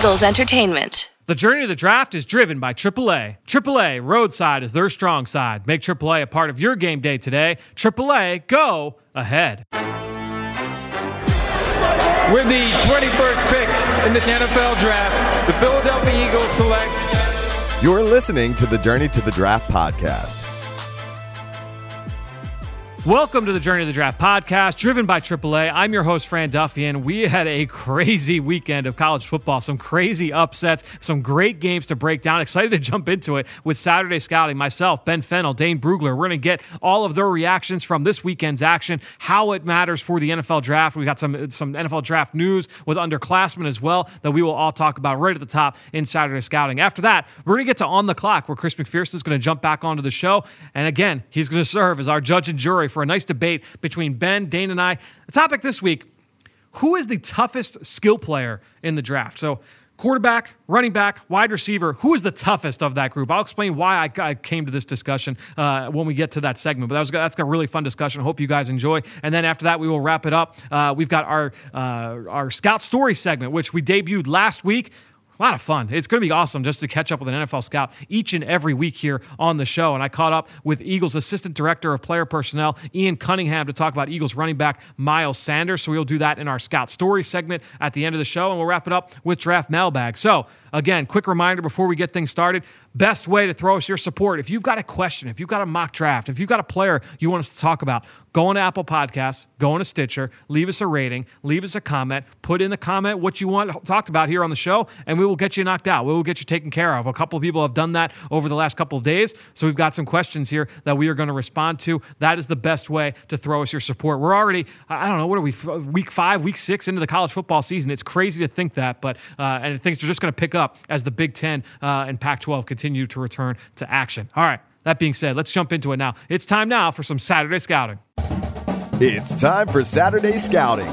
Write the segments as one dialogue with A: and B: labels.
A: Eagles Entertainment.
B: The journey to the draft is driven by AAA. AAA Roadside is their strong side. Make AAA a part of your game day today. AAA, go ahead.
C: With the 21st pick in the NFL draft, the Philadelphia Eagles select.
D: You're listening to the Journey to the Draft podcast.
B: Welcome to the Journey of the Draft podcast, driven by AAA. I'm your host, Fran Duffy, and we had a crazy weekend of college football. Some crazy upsets, some great games to break down. Excited to jump into it with Saturday Scouting. Myself, Ben Fennell, Dane Brugler. We're going to get all of their reactions from this weekend's action, how it matters for the NFL draft. We got some some NFL draft news with underclassmen as well that we will all talk about right at the top in Saturday Scouting. After that, we're going to get to On the Clock, where Chris McPherson is going to jump back onto the show, and again, he's going to serve as our judge and jury for a nice debate between Ben, Dane, and I. The topic this week who is the toughest skill player in the draft? So, quarterback, running back, wide receiver, who is the toughest of that group? I'll explain why I, I came to this discussion uh, when we get to that segment. But that was that's a really fun discussion. Hope you guys enjoy. And then after that, we will wrap it up. Uh, we've got our uh, our scout story segment, which we debuted last week. A lot of fun. It's going to be awesome just to catch up with an NFL scout each and every week here on the show. And I caught up with Eagles Assistant Director of Player Personnel, Ian Cunningham, to talk about Eagles running back Miles Sanders. So we'll do that in our scout story segment at the end of the show. And we'll wrap it up with draft mailbag. So, again, quick reminder before we get things started best way to throw us your support. If you've got a question, if you've got a mock draft, if you've got a player you want us to talk about, go on Apple Podcasts, go on to Stitcher, leave us a rating, leave us a comment, put in the comment what you want talked about here on the show, and we will get you knocked out. We will get you taken care of. A couple of people have done that over the last couple of days, so we've got some questions here that we are going to respond to. That is the best way to throw us your support. We're already, I don't know, what are we, week five, week six into the college football season. It's crazy to think that, but, uh, and things are just going to pick up as the Big Ten uh, and Pac 12 continue to return to action. All right. That being said, let's jump into it now. It's time now for some Saturday scouting.
D: It's time for Saturday Scouting.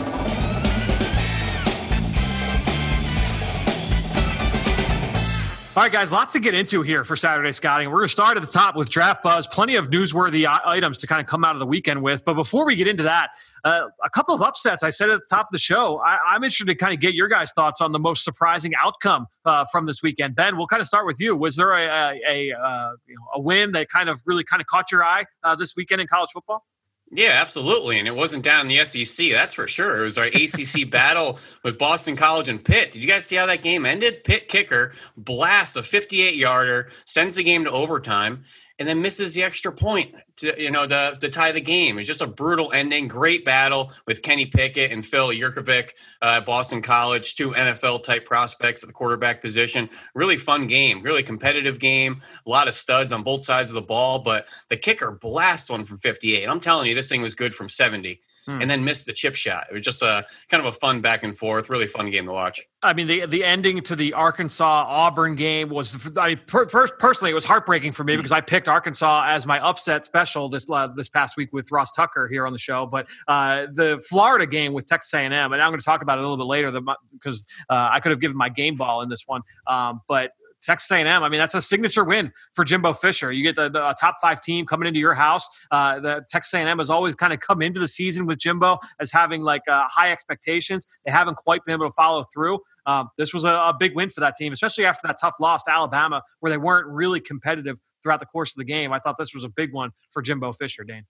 B: All right, guys, lots to get into here for Saturday scouting. We're going to start at the top with Draft Buzz. Plenty of newsworthy items to kind of come out of the weekend with. But before we get into that, uh, a couple of upsets I said at the top of the show. I, am interested to kind of get your guys' thoughts on the most surprising outcome uh, from this weekend. Ben, we'll kind of start with you. Was there a, a, a, uh, you know, a win that kind of really kind of caught your eye uh, this weekend in college football?
E: Yeah, absolutely. And it wasn't down in the SEC, that's for sure. It was our ACC battle with Boston College and Pitt. Did you guys see how that game ended? Pitt kicker blasts a 58 yarder, sends the game to overtime, and then misses the extra point to you know to, to tie the game. It's just a brutal ending. Great battle with Kenny Pickett and Phil Jurkovec uh, at Boston College, two NFL type prospects at the quarterback position. Really fun game, really competitive game. A lot of studs on both sides of the ball, but the kicker blasts one from 58. I'm telling you, this thing was good from 70 hmm. and then missed the chip shot. It was just a kind of a fun back and forth, really fun game to watch.
B: I mean, the the ending to the Arkansas Auburn game was, I mean, per, first personally, it was heartbreaking for me hmm. because I picked Arkansas as my upset special this uh, this past week with Ross Tucker here on the show. But uh, the Florida game with Texas A&M, and I'm going to talk about it a little bit later because uh, I could have given my game ball in this one, um, but Texas A&M. I mean, that's a signature win for Jimbo Fisher. You get the, the top five team coming into your house. Uh, the Texas A&M has always kind of come into the season with Jimbo as having like uh, high expectations. They haven't quite been able to follow through. Um, this was a, a, big win for that team, especially after that tough loss to Alabama, where they weren't really competitive throughout the course of the game. I thought this was a big one for Jimbo Fisher, Dane.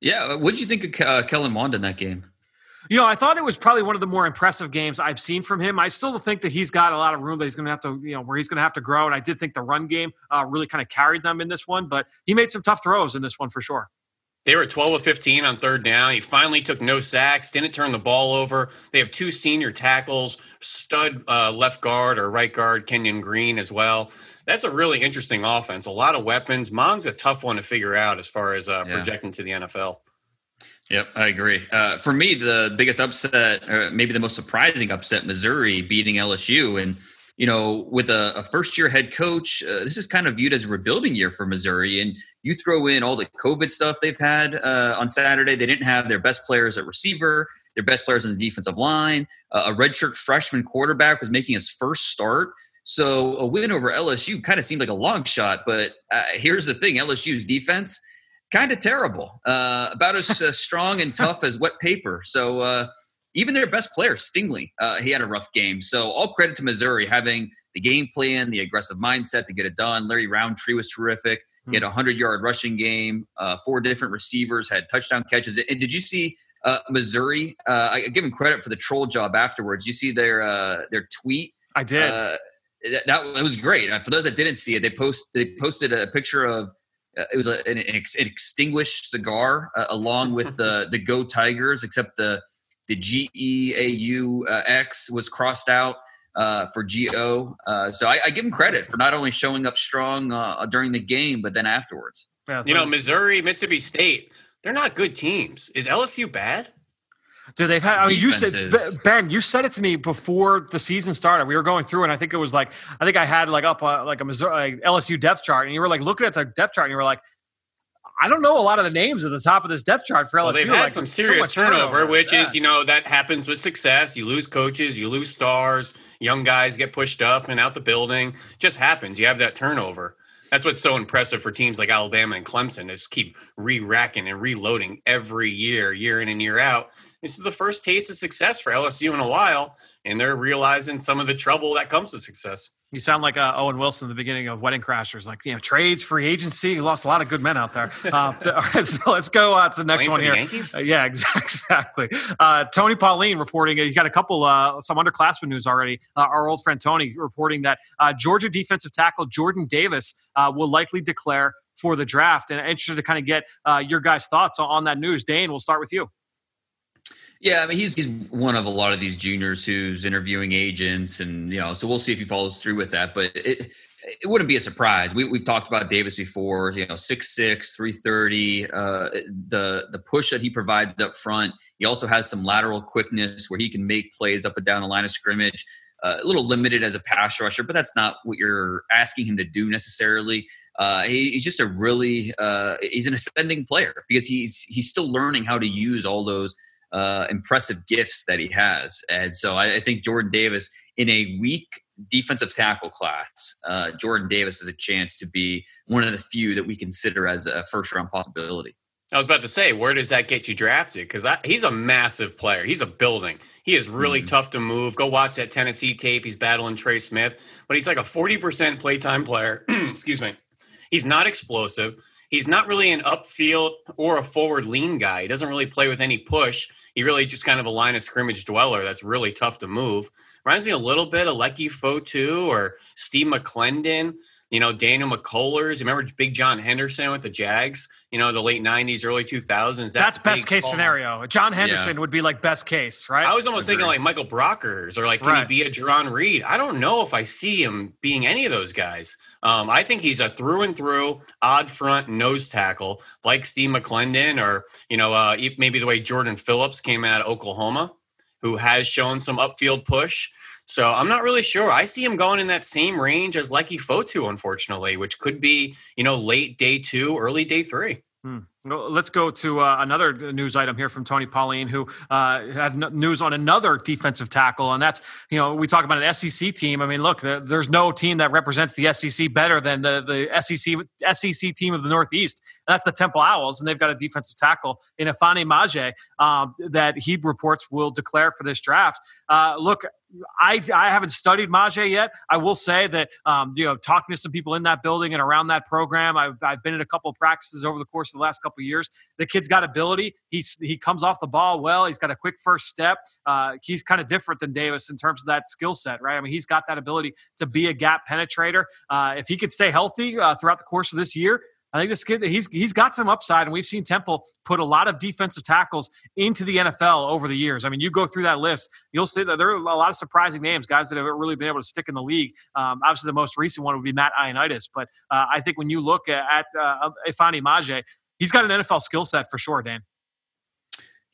F: Yeah, what did you think of uh, Kellen Mond in that game?
B: You know, I thought it was probably one of the more impressive games I've seen from him. I still think that he's got a lot of room that he's going to have to, you know, where he's going to have to grow. And I did think the run game uh, really kind of carried them in this one, but he made some tough throws in this one for sure.
E: They were 12 of 15 on third down. He finally took no sacks, didn't turn the ball over. They have two senior tackles, stud uh, left guard or right guard, Kenyon Green as well. That's a really interesting offense. A lot of weapons. Mond's a tough one to figure out as far as uh, yeah. projecting to the NFL.
F: Yep, I agree. Uh, for me, the biggest upset, or maybe the most surprising upset, Missouri beating LSU. And, you know, with a, a first year head coach, uh, this is kind of viewed as a rebuilding year for Missouri. And you throw in all the COVID stuff they've had uh, on Saturday. They didn't have their best players at receiver, their best players on the defensive line. Uh, a redshirt freshman quarterback was making his first start. So a win over LSU kind of seemed like a long shot. But uh, here's the thing LSU's defense – kind of terrible. Uh, about as uh, strong and tough as wet paper. So uh, even their best player, Stingley, uh, he had a rough game. So all credit to Missouri having the game plan, the aggressive mindset to get it done. Larry Rountree was terrific. He had a 100 yard rushing game, uh, four different receivers, had touchdown catches. And did you see uh, Missouri? Uh, I give him credit for the troll job afterwards. You see their uh, their tweet?
B: I did.
F: Uh, that, that, was great. Uh, for those that didn't see it, they post they posted a picture of uh, it was a, an, an, extinguished cigar uh, along with the the Go Tigers, except the the G E A U X was crossed out uh, for Go. Uh, so I, I, give him credit for not only showing up strong uh, during the game, but then afterwards.
E: Yeah, you know, Missouri, Mississippi State, they're not good teams. Is LSU bad?
B: Dude, they've had. I mean, you said Ben, you said it to me before the season started. We were going through, and I think it was like I think I had like up a, like a Missouri like LSU depth chart, and you were like looking at the depth chart, and you were like, I don't know a lot of the names at the top of this depth chart for LSU. Well,
E: they've had like, some serious so turnover, turnover, which yeah. is you know that happens with success. You lose coaches, you lose stars, young guys get pushed up and out the building. Just happens. You have that turnover. That's what's so impressive for teams like Alabama and Clemson. Just keep re-racking and reloading every year, year in and year out. This is the first taste of success for LSU in a while, and they're realizing some of the trouble that comes with success.
B: You sound like uh, Owen Wilson in the beginning of Wedding Crashers, like you know trades, free agency. Lost a lot of good men out there. Uh, all right, so let's go uh, to the next Playing one here. Uh, yeah, exactly. Uh, Tony Pauline reporting. He's got a couple uh, some underclassmen news already. our old friend Tony reporting that Georgia defensive tackle Jordan Davis will likely declare for the draft. And interested to kind of get your guys' thoughts on that news. Dane, we'll start with you.
F: Yeah, I mean he's he's one of a lot of these juniors who's interviewing agents, and you know, so we'll see if he follows through with that. But it it wouldn't be a surprise. We, we've talked about Davis before. You know, 6'6", 330, uh, the the push that he provides up front. He also has some lateral quickness where he can make plays up and down the line of scrimmage. Uh, a little limited as a pass rusher, but that's not what you're asking him to do necessarily. Uh, he, he's just a really uh, he's an ascending player because he's he's still learning how to use all those uh, impressive gifts that he has. And so I, I, think Jordan Davis, in a weak defensive tackle class, uh, Jordan Davis has a chance to be one of the few that we consider as a first round possibility.
E: I was about to say, where does that get you drafted? Because he's a massive player. He's a building. He is really mm-hmm. tough to move. Go watch that Tennessee tape. He's battling Trey Smith, but he's like a 40% playtime player. Excuse me. He's not explosive. He's not really an upfield or a forward lean guy. He doesn't really play with any push he really just kind of a line of scrimmage dweller that's really tough to move. Reminds me a little bit of Leki Fotu or Steve McLendon. You know, Daniel McCullers. Remember Big John Henderson with the Jags? You know, the late '90s, early 2000s.
B: That That's best case ball. scenario. John Henderson yeah. would be like best case, right?
E: I was almost thinking like Michael Brockers or like, can right. he be a Jarran Reed? I don't know if I see him being any of those guys. Um, I think he's a through and through odd front nose tackle, like Steve McLendon, or you know, uh, maybe the way Jordan Phillips came out of Oklahoma, who has shown some upfield push. So I'm not really sure. I see him going in that same range as Leki Fotu, unfortunately, which could be, you know, late day two, early day three.
B: Hmm. Well, let's go to uh, another news item here from Tony Pauline, who uh, had news on another defensive tackle, and that's you know we talk about an SEC team. I mean, look, the, there's no team that represents the SEC better than the the SEC SEC team of the Northeast, and that's the Temple Owls, and they've got a defensive tackle in Ifeanyi Maijeh um, that he reports will declare for this draft. Uh, look, I, I haven't studied Maijeh yet. I will say that, um, you know, talking to some people in that building and around that program, I've, I've been at a couple of practices over the course of the last couple of years. The kid's got ability. He's he comes off the ball well. He's got a quick first step. Uh, he's kind of different than Davis in terms of that skill set, right? I mean, he's got that ability to be a gap penetrator. Uh, if he could stay healthy uh, throughout the course of this year, I think this kid he's he's got some upside, and we've seen Temple put a lot of defensive tackles into the NFL over the years. I mean, you go through that list, you'll see that there are a lot of surprising names, guys that have really been able to stick in the league. Um, obviously, the most recent one would be Matt Ioannidis, but uh, I think when you look at uh, Ifeanyi Maijeh, he's got an NFL skill set for sure, Dan.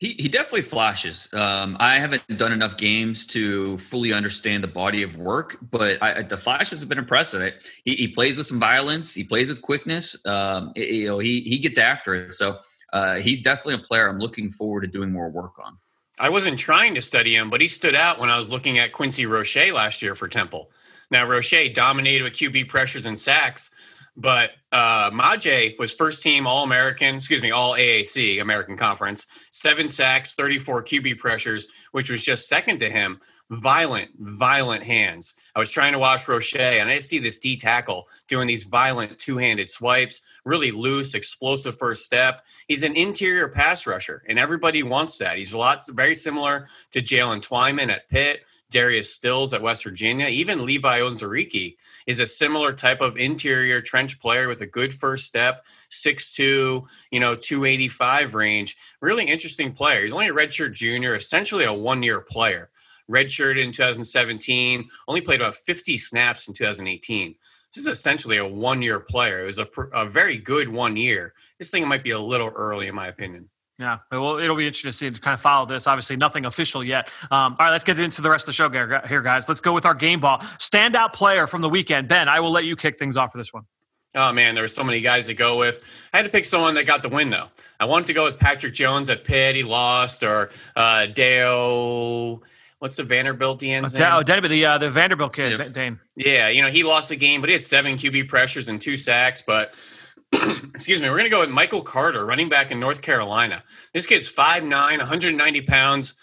F: He, he definitely flashes. Um, I haven't done enough games to fully understand the body of work, but I, the flashes have been impressive. He, he, plays with some violence. He plays with quickness. Um, it, you know, he he gets after it. So uh, he's definitely a player I'm looking forward to doing more work on.
E: I wasn't trying to study him, but he stood out when I was looking at Quincy Roche last year for Temple. Now Roche dominated with QB pressures and sacks, But uh, Maijeh was first team All American, excuse me, All AAC, American Conference, seven sacks, 34 QB pressures, which was just second to him. Violent, violent hands. I was trying to watch Roche, and I see this D tackle doing these violent two handed swipes, really loose, explosive first step. He's an interior pass rusher, and everybody wants that. He's a lot very similar to Jaylen Twyman at Pitt. Darius Stills at West Virginia, even Levi Onwuzurike is a similar type of interior trench player with a good first step, 6'2, you know, 285 range. Really interesting player. He's only a redshirt junior, essentially a one year player. Redshirt in 2017, only played about 50 snaps in 2018. This is essentially a one year player. It was a, a very good one year. This thing might be a little early, in my opinion.
B: Yeah, well, it'll be interesting to see to kind of follow this. Obviously, nothing official yet. Um, all right, let's get into the rest of the show here, guys. Let's go with our game ball standout player from the weekend. Ben, I will let you kick things off for this one.
E: Oh man, there were so many guys to go with. I had to pick someone that got the win though. I wanted to go with Patrick Jones at Pitt. He lost, or uh, Dayo. What's the Vanderbilt DN's
B: name? Oh, the uh, the Vanderbilt kid,
E: yeah.
B: Dane.
E: Yeah, you know he lost the game, but he had seven QB pressures and two sacks. But excuse me, we're going to go with Michael Carter, running back in North Carolina. This kid's 5'9, 190 pounds,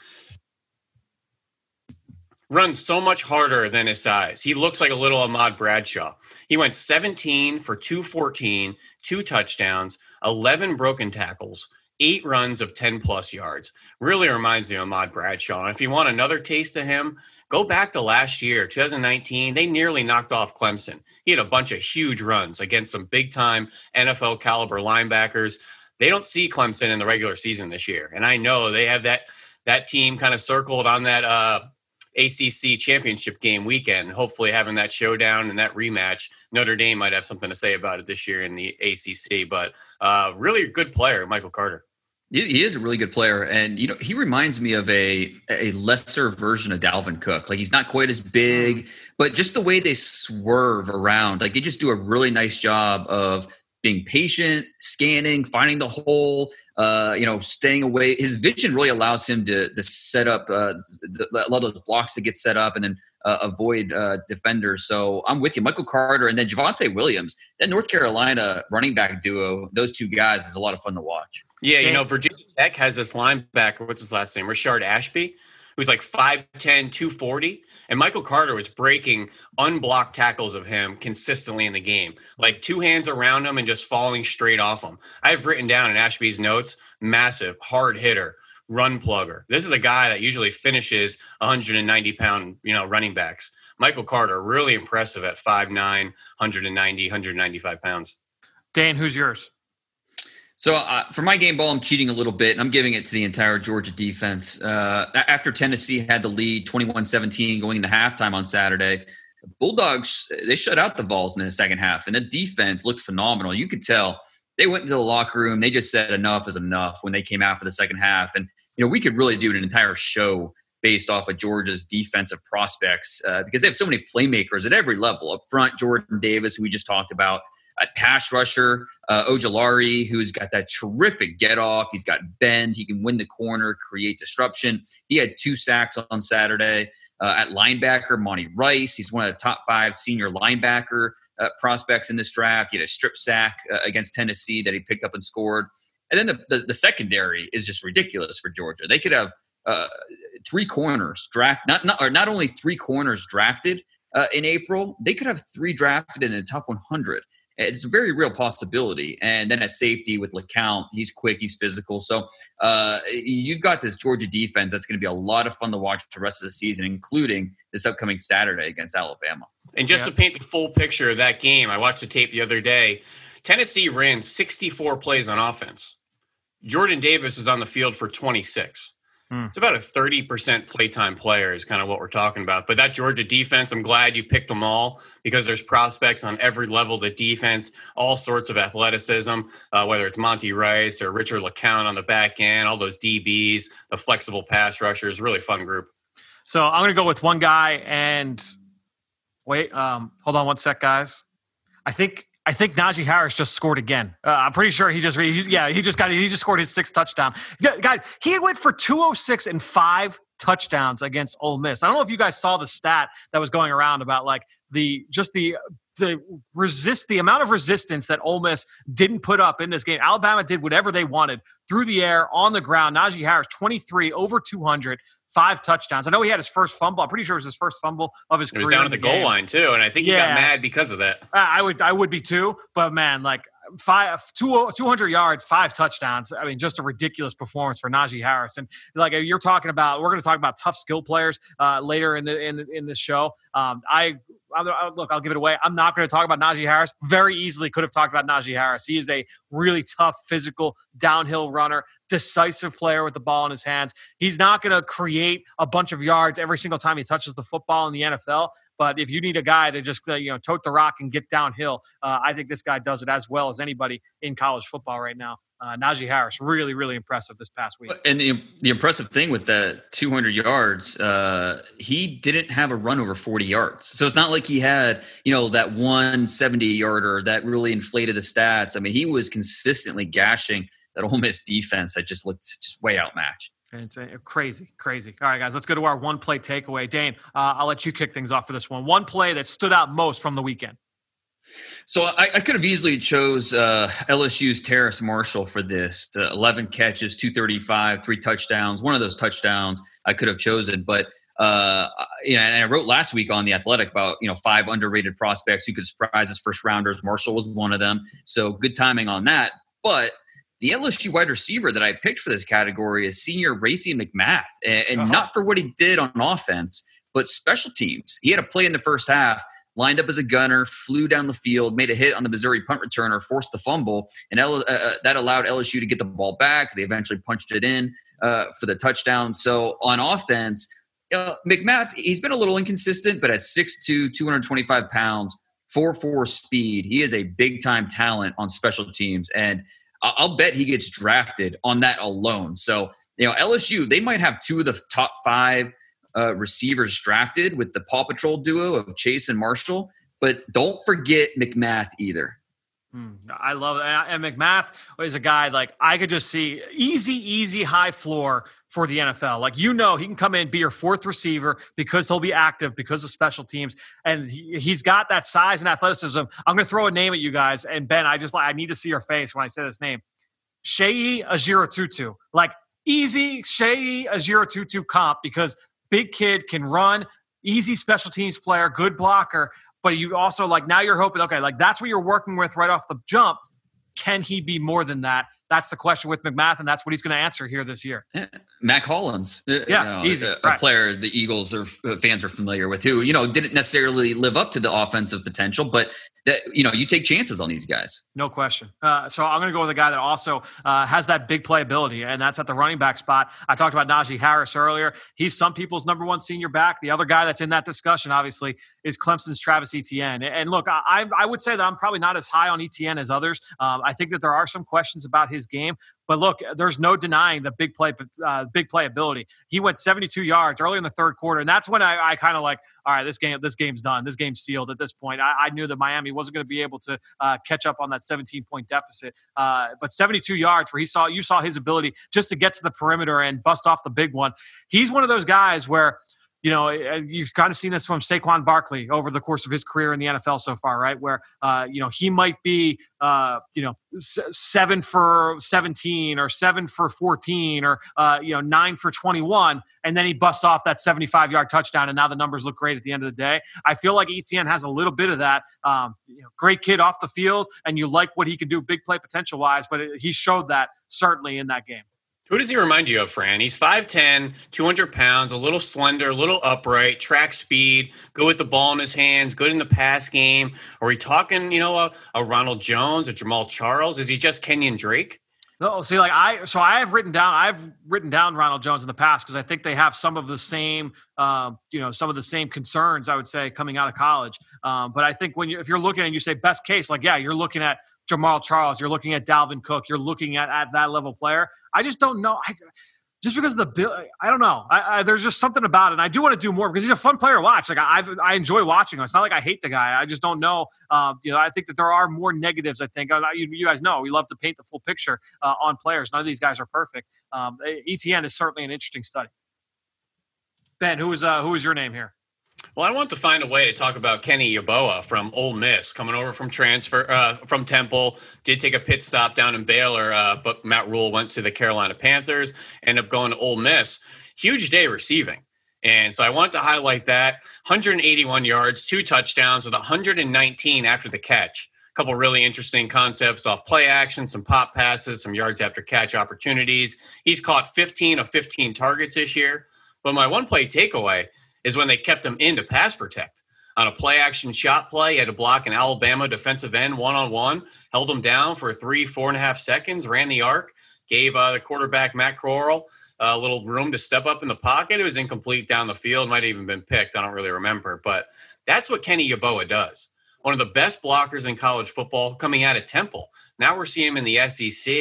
E: runs so much harder than his size. He looks like a little Ahmad Bradshaw. He went 17 for 214, two touchdowns, 11 broken tackles, eight runs of 10 plus yards. Really reminds me of Ahmad Bradshaw. And if you want another taste of him, go back to last year, 2019. They nearly knocked off Clemson. He had a bunch of huge runs against some big time NFL caliber linebackers. They don't see Clemson in the regular season this year. And I know they have that that team kind of circled on that uh, ACC championship game weekend. Hopefully, having that showdown and that rematch, Notre Dame might have something to say about it this year in the ACC. But uh, really good player, Michael Carter.
F: He is a really good player, and you know he reminds me of a a lesser version of Dalvin Cook. Like he's not quite as big, but just the way they swerve around, like they just do a really nice job of being patient, scanning, finding the hole. Uh, you know, staying away. His vision really allows him to to set up uh, the, a lot of those blocks to get set up, and then uh, avoid uh, defenders. So I'm with you, Michael Carter, and then Javonte Williams. That North Carolina running back duo, those two guys, is a lot of fun to watch.
E: Yeah, you know, Virginia Tech has this linebacker. What's his last name? Rayshard Ashby, who's like 5'10, 240. And Michael Carter was breaking unblocked tackles of him consistently in the game, like two hands around him and just falling straight off him. I've written down in Ashby's notes massive, hard hitter, run plugger. This is a guy that usually finishes 190 pound, you know, running backs. Michael Carter, really impressive at 5'9, 190, 195 pounds.
B: Dan, who's yours?
F: So uh, for my game ball, I'm cheating a little bit. and I'm giving it to the entire Georgia defense. Uh, after Tennessee had the lead 21-17 going into halftime on Saturday, Bulldogs they shut out the Vols in the second half, and the defense looked phenomenal. You could tell they went into the locker room. They just said enough is enough when they came out for the second half, and you know we could really do an entire show based off of Georgia's defensive prospects uh, because they have so many playmakers at every level. Up front, Jordan Davis, who we just talked about a pass rusher, uh, Ojulari, who's got that terrific get off. He's got bend. He can win the corner, create disruption. He had two sacks on Saturday. Uh, at linebacker, Monty Rice. He's one of the top five senior linebacker uh, prospects in this draft. He had a strip sack uh, against Tennessee that he picked up and scored. And then the, the, the secondary is just ridiculous for Georgia. They could have uh, three corners draft, not, not, or not only three corners drafted uh, in April, they could have three drafted in the top 100. It's a very real possibility. And then at safety with LeCounte, he's quick, he's physical. So uh, you've got this Georgia defense that's going to be a lot of fun to watch the rest of the season, including this upcoming Saturday against Alabama.
E: And just yeah. to paint the full picture of that game, I watched the tape the other day. Tennessee ran 64 plays on offense. Jordan Davis is on the field for 26. Hmm. It's about a 30% playtime player is kind of what we're talking about. But that Georgia defense, I'm glad you picked them all because there's prospects on every level of the defense, all sorts of athleticism, uh, whether it's Monty Rice or Richard LeCounte on the back end, all those DBs, the flexible pass rushers, really fun group.
B: So I'm going to go with one guy and wait, um, hold on one sec, guys. I think I think Najee Harris just scored again. Uh, I'm pretty sure he just, he, yeah, he just got, he just scored his sixth touchdown. Yeah, guys, he went for 206 and five touchdowns against Ole Miss. I don't know if you guys saw the stat that was going around about like the just the the resist the amount of resistance that Ole Miss didn't put up in this game. Alabama did whatever they wanted through the air, on the ground. Najee Harris, 23, over 200, five touchdowns. I know he had his first fumble. I'm pretty sure it was his first fumble of his
E: It
B: career.
E: was down at the
B: the
E: goal
B: game.
E: line too, and I think he
B: Yeah.
E: got mad because of that.
B: I I would I would be too, but man, like five two, 200 yards, five touchdowns. I mean, just a ridiculous performance for Najee Harris. And like you're talking about, we're going to talk about tough skill players uh, later in the in in this show. Um, I. I, look, I'll give it away. I'm not going to talk about Najee Harris. Very easily could have talked about Najee Harris. He is a really tough, physical, downhill runner, decisive player with the ball in his hands. He's not going to create a bunch of yards every single time he touches the football in the NFL. But if you need a guy to just uh, you know tote the rock and get downhill, uh, I think this guy does it as well as anybody in college football right now. Uh, Najee Harris, really, really impressive this past week.
F: And the, the impressive thing with the 200 yards, uh, he didn't have a run over 40 yards. So it's not like he had, you know, that one 70 yarder that really inflated the stats. I mean, he was consistently gashing that Ole Miss defense that just looked just way outmatched.
B: And it's uh, crazy, crazy. All right, guys, let's go to our one play takeaway. Dane, uh, I'll let you kick things off for this one. One play that stood out most from the weekend.
F: So I, I could have easily chose uh, LSU's Terrace Marshall for this. Uh, Eleven catches, two thirty five, three touchdowns. One of those touchdowns I could have chosen, but uh, you know, and I wrote last week on the Athletic about you know five underrated prospects who could surprise as first rounders. Marshall was one of them, so good timing on that. But the LSU wide receiver that I picked for this category is senior Racey McMath, and, and not for what he did on offense, but special teams. He had a play in the first half lined up as a gunner, flew down the field, made a hit on the Missouri punt returner, forced the fumble, and L- uh, uh, that allowed LSU to get the ball back. They eventually punched it in uh, for the touchdown. So on offense, McMath, he's been a little inconsistent, but at 6'2", 225 pounds, 4'4 speed, he is a big time talent on special teams. And I'll bet he gets drafted on that alone. So, you know, LSU, they might have two of the top five uh, receivers drafted with the Paw Patrol duo of Chase and Marshall. But don't forget McMath either.
B: Hmm, I love. And McMath is a guy like I could just see easy, easy, high floor for the NFL. Like you know, he can come in be your fourth receiver because he'll be active because of special teams, and he, he's got that size and athleticism. I'm going to throw a name at you guys, and Ben, I just I need to see your face when I say this name, Seyi Ajirotutu. Like easy Seyi Ajirotutu comp because big kid can run, easy special teams player, good blocker but you also like now you're hoping okay like that's what you're working with right off the jump. Can he be more than that that's the question with mcmath and that's what he's going to answer here this year.
F: Mack Hollins, uh,
B: Yeah, easy,
F: a, a
B: right.
F: player the Eagles or uh, fans are familiar with, who you know didn't necessarily live up to the offensive potential, but that you know you take chances on these guys.
B: no question. Uh, so i'm going to go with a guy that also uh, has that big playability and that's at the running back spot. I talked about najee harris earlier. He's some people's number one senior back. The other guy that's in that discussion obviously is clemson's travis etienne. And look i, I would say that i'm probably not as high on etienne as others. Um, i think that there are some questions about his game but look, there's no denying the big play, uh, big playability. He went 72 yards early in the third quarter, and that's when I, I kind of like, all right, this game, this game's done. This game's sealed at this point. I, I knew that Miami wasn't going to be able to uh, catch up on that 17 point deficit. Uh, but 72 yards, where he saw, you saw his ability just to get to the perimeter and bust off the big one. He's one of those guys where you know, uh, you've kind of seen this from Saquon Barkley over the course of his career in the NFL so far, right? Where, uh, you know, he might be, uh, you know, seven for 17 or seven for 14 or, uh, you know, nine for 21. And then he busts off that 75 yard touchdown. And now the numbers look great at the end of the day. I feel like Etienne has a little bit of that. Um, you know, great kid off the field, and you like what he can do big play potential wise, but it, he showed that certainly in that game.
E: Who does he remind you of, Fran? He's 5'10, 200 pounds, a little slender, a little upright, track speed, good with the ball in his hands, good in the pass game. Are we talking, you know, a, a Ronald Jones, a Jamaal Charles? Is he just Kenyon Drake?
B: No, see, like I, so I have written down, I've written down Ronald Jones in the past because I think they have some of the same, um, you know, some of the same concerns. I would say coming out of college. Um, but I think when you, if you're looking and you say best case, like yeah, you're looking at Jamaal Charles, you're looking at Dalvin Cook, you're looking at at that level player. I just don't know. I, just because of the bill, I don't know. I, I, there's just something about it. And I do want to do more because he's a fun player to watch. Like I, I've, I enjoy watching him. It's not like I hate the guy. I just don't know. Um, you know, I think that there are more negatives. I think Uh, you, you guys know we love to paint the full picture uh, on players. None of these guys are perfect. Um, Etienne is certainly an interesting study. Ben, who is uh, who is your name here?
E: Well, I want to find a way to talk about Kenny Yeboah from Ole Miss, coming over from transfer uh, from Temple. Did take a pit stop down in Baylor, uh, but Matt Rhule went to the Carolina Panthers. Ended up going to Ole Miss. Huge day receiving, and so I wanted to highlight that 181 yards, two touchdowns with 119 after the catch. A couple really interesting concepts off play action, some pop passes, some yards after catch opportunities. He's caught 15 of 15 targets this year. But my one play takeaway is when they kept him in to pass protect. On a play action shot play, he had to block an Alabama defensive end one on one, held him down for three, four and a half seconds, ran the arc, gave uh, the quarterback Matt Corral a little room to step up in the pocket. It was incomplete down the field, might have even been picked. I don't really remember. But that's what Kenny Yeboah does. One of the best blockers in college football coming out of Temple. Now we're seeing him in the SEC.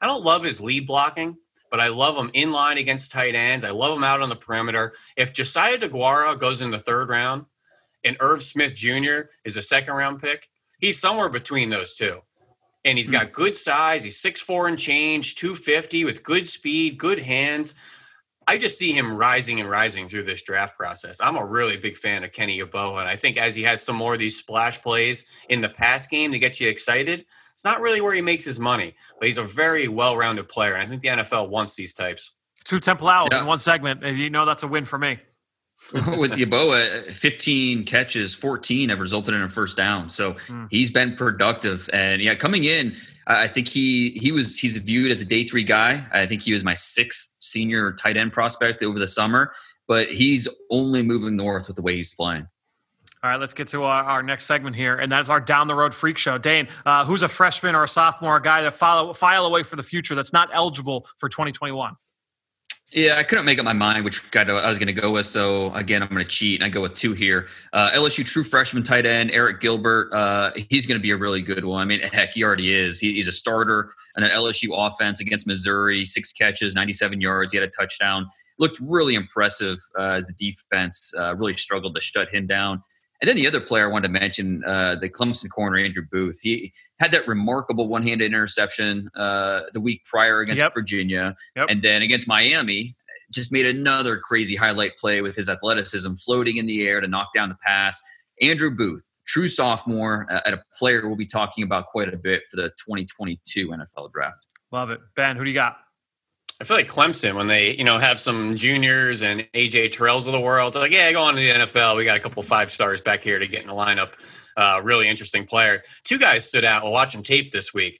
E: I don't love his lead blocking but I love him in line against tight ends. I love him out on the perimeter. If Josiah DeGuara goes in the third round and Irv Smith Jr. is a second round pick, he's somewhere between those two. And he's hmm. got good size. He's 6'4 and change, 250 with good speed, good hands. I just see him rising and rising through this draft process. I'm a really big fan of Kenny Yeboah, and I think as he has some more of these splash plays in the pass game to get you excited, it's not really where he makes his money, but he's a very well-rounded player, and I think the NFL wants these types.
B: Two Temple Owls yeah. in one segment. You know that's a win for me.
F: with Yeboah, 15 catches, 14 have resulted in a first down. So mm. he's been productive. And yeah, coming in, I think he he was he's viewed as a day three guy. I think he was my sixth senior tight end prospect over the summer, but he's only moving north with the way he's playing.
B: All right, let's get to our, our, next segment here, and that's our down the road freak show. Dane, uh, who's a freshman or a sophomore, a guy that follow, file away for the future that's not eligible for 2021?
F: Yeah, I couldn't make up my mind which guy I was going to go with. So again, I'm going to cheat and I go with two here. Uh, LSU true freshman tight end Arik Gilbert. Uh, he's going to be a really good one. I mean, heck, he already is. He, he's a starter in an LSU offense against Missouri. Six catches, 97 yards. He had a touchdown. Looked really impressive uh, as the defense uh, really struggled to shut him down. And then the other player I wanted to mention, uh, the Clemson corner, Andrew Booth. He had that remarkable one handed interception uh, the week prior against yep. Virginia. Yep. And then against Miami, just made another crazy highlight play with his athleticism, floating in the air to knock down the pass. Andrew Booth, true sophomore, uh, at a player we'll be talking about quite a bit for the 2022 NFL draft.
B: Love it. Ben, who do you got?
E: I feel like Clemson when they, you know, have some juniors and AJ Terrells of the world. like, yeah, go on to the NFL. We got a couple five stars back here to get in the lineup. Uh, really interesting player. Two guys stood out. We'll watch them tape this week.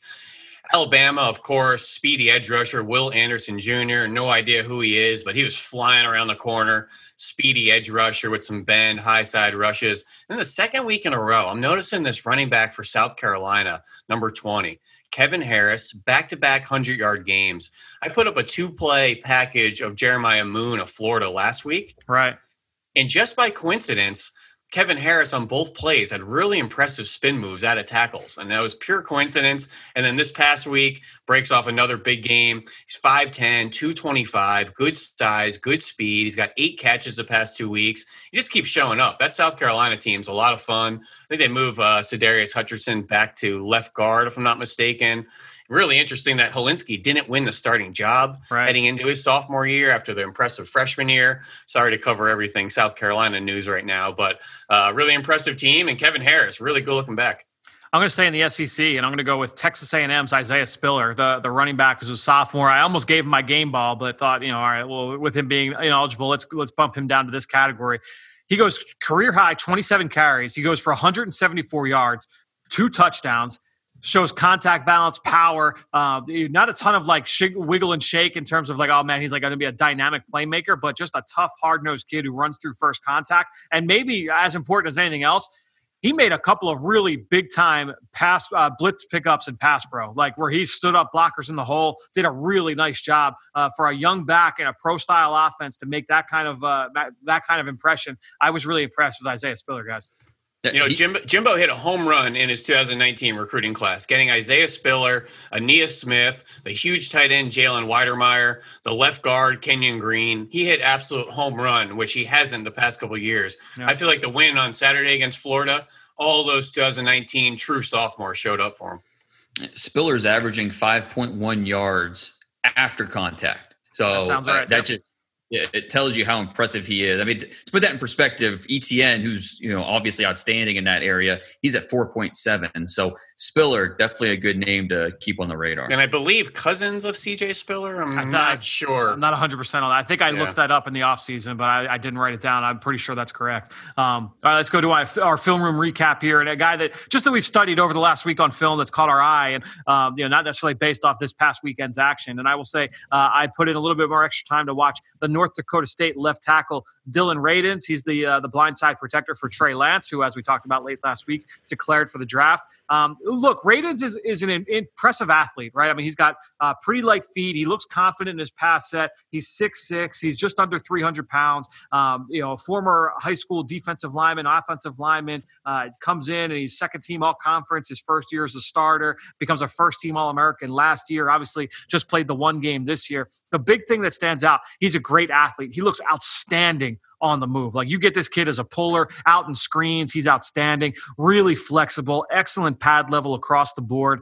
E: Alabama, of course, speedy edge rusher Will Anderson Jr. No idea who he is, but he was flying around the corner. Speedy edge rusher with some bend, high side rushes. And the second week in a row, I'm noticing this running back for South Carolina, number 20. Kevin Harris, back to back 100 yard games. I put up a two play package of Jeremiah Moon of Florida last week.
B: Right.
E: And just by coincidence, Kevin Harris on both plays had really impressive spin moves out of tackles. And that was pure coincidence. And then this past week breaks off another big game. He's 5'10, 225, good size, good speed. He's got eight catches the past two weeks. He just keeps showing up. That South Carolina team's a lot of fun. I think they move uh, Sadarius Hutcherson back to left guard, if I'm not mistaken really interesting that Hilinski didn't win the starting job right. heading into his sophomore year after the impressive freshman year. Sorry to cover everything South Carolina news right now, but uh, really impressive team. And Kevin Harris, really good looking back.
B: I'm going to stay in the SEC, and I'm going to go with Texas A&M's Isaiah Spiller, the the running back who's a sophomore. I almost gave him my game ball, but thought, you know, all right, well, with him being ineligible, let's let's bump him down to this category. He goes career high 27 carries. He goes for 174 yards, two touchdowns shows contact balance, power. Uh, not a ton of like wiggle and shake in terms of like, oh man, he's like going to be a dynamic playmaker, but just a tough, hard nosed kid who runs through first contact. And maybe as important as anything else, he made a couple of really big time pass uh, blitz pickups and pass pro, like where he stood up blockers in the hole, did a really nice job uh, for a young back in a pro style offense to make that kind of uh, that, that kind of impression. I was really impressed with Isaiah Spiller, guys.
E: You know, Jimbo, Jimbo, hit a home run in his 2019 recruiting class, getting Isaiah Spiller, Ainias Smith, the huge tight end Jalen Wydermyer, the left guard Kenyon Green. He hit absolute home run, which he hasn't the past couple years. Yeah. I feel like the win on Saturday against Florida, all those 2019 true sophomores showed up for
F: him. Spiller's averaging 5.1 yards after contact. So that,
B: right.
F: that just it tells you how impressive he is. I mean, to put that in perspective, Etienne, who's you know obviously outstanding in that area, he's at four point seven. So Spiller, definitely a good name to keep on the radar.
E: And I believe cousins of CJ Spiller. I'm
B: thought-
E: not sure.
B: I'm not 100% on that. I think I
E: Yeah.
B: looked that up in the offseason, but I, I didn't write it down. I'm pretty sure that's correct. Um, all right, let's go to our, our film room recap here. And a guy that just that we've studied over the last week on film that's caught our eye and, um, you know, not necessarily based off this past weekend's action. And I will say uh, I put in a little bit more extra time to watch the North Dakota State left tackle Dillon Radunz. He's the uh, the blindside protector for Trey Lance, who, as we talked about late last week, declared for the draft. Um, look, Radunz is, is an impressive athlete, right? I mean, he's got uh, pretty light feet. He looks confident in his pass set. He's six six. He's just under 300 pounds. Um, you know, a former high school defensive lineman, offensive lineman, uh, comes in and he's second team all conference his first year as a starter, becomes a first team All American last year. Obviously, just played the one game this year. The big thing that stands out, he's a great athlete. He looks outstanding on the move. Like you get this kid as a puller out in screens. He's outstanding, really flexible, excellent pad level across the board.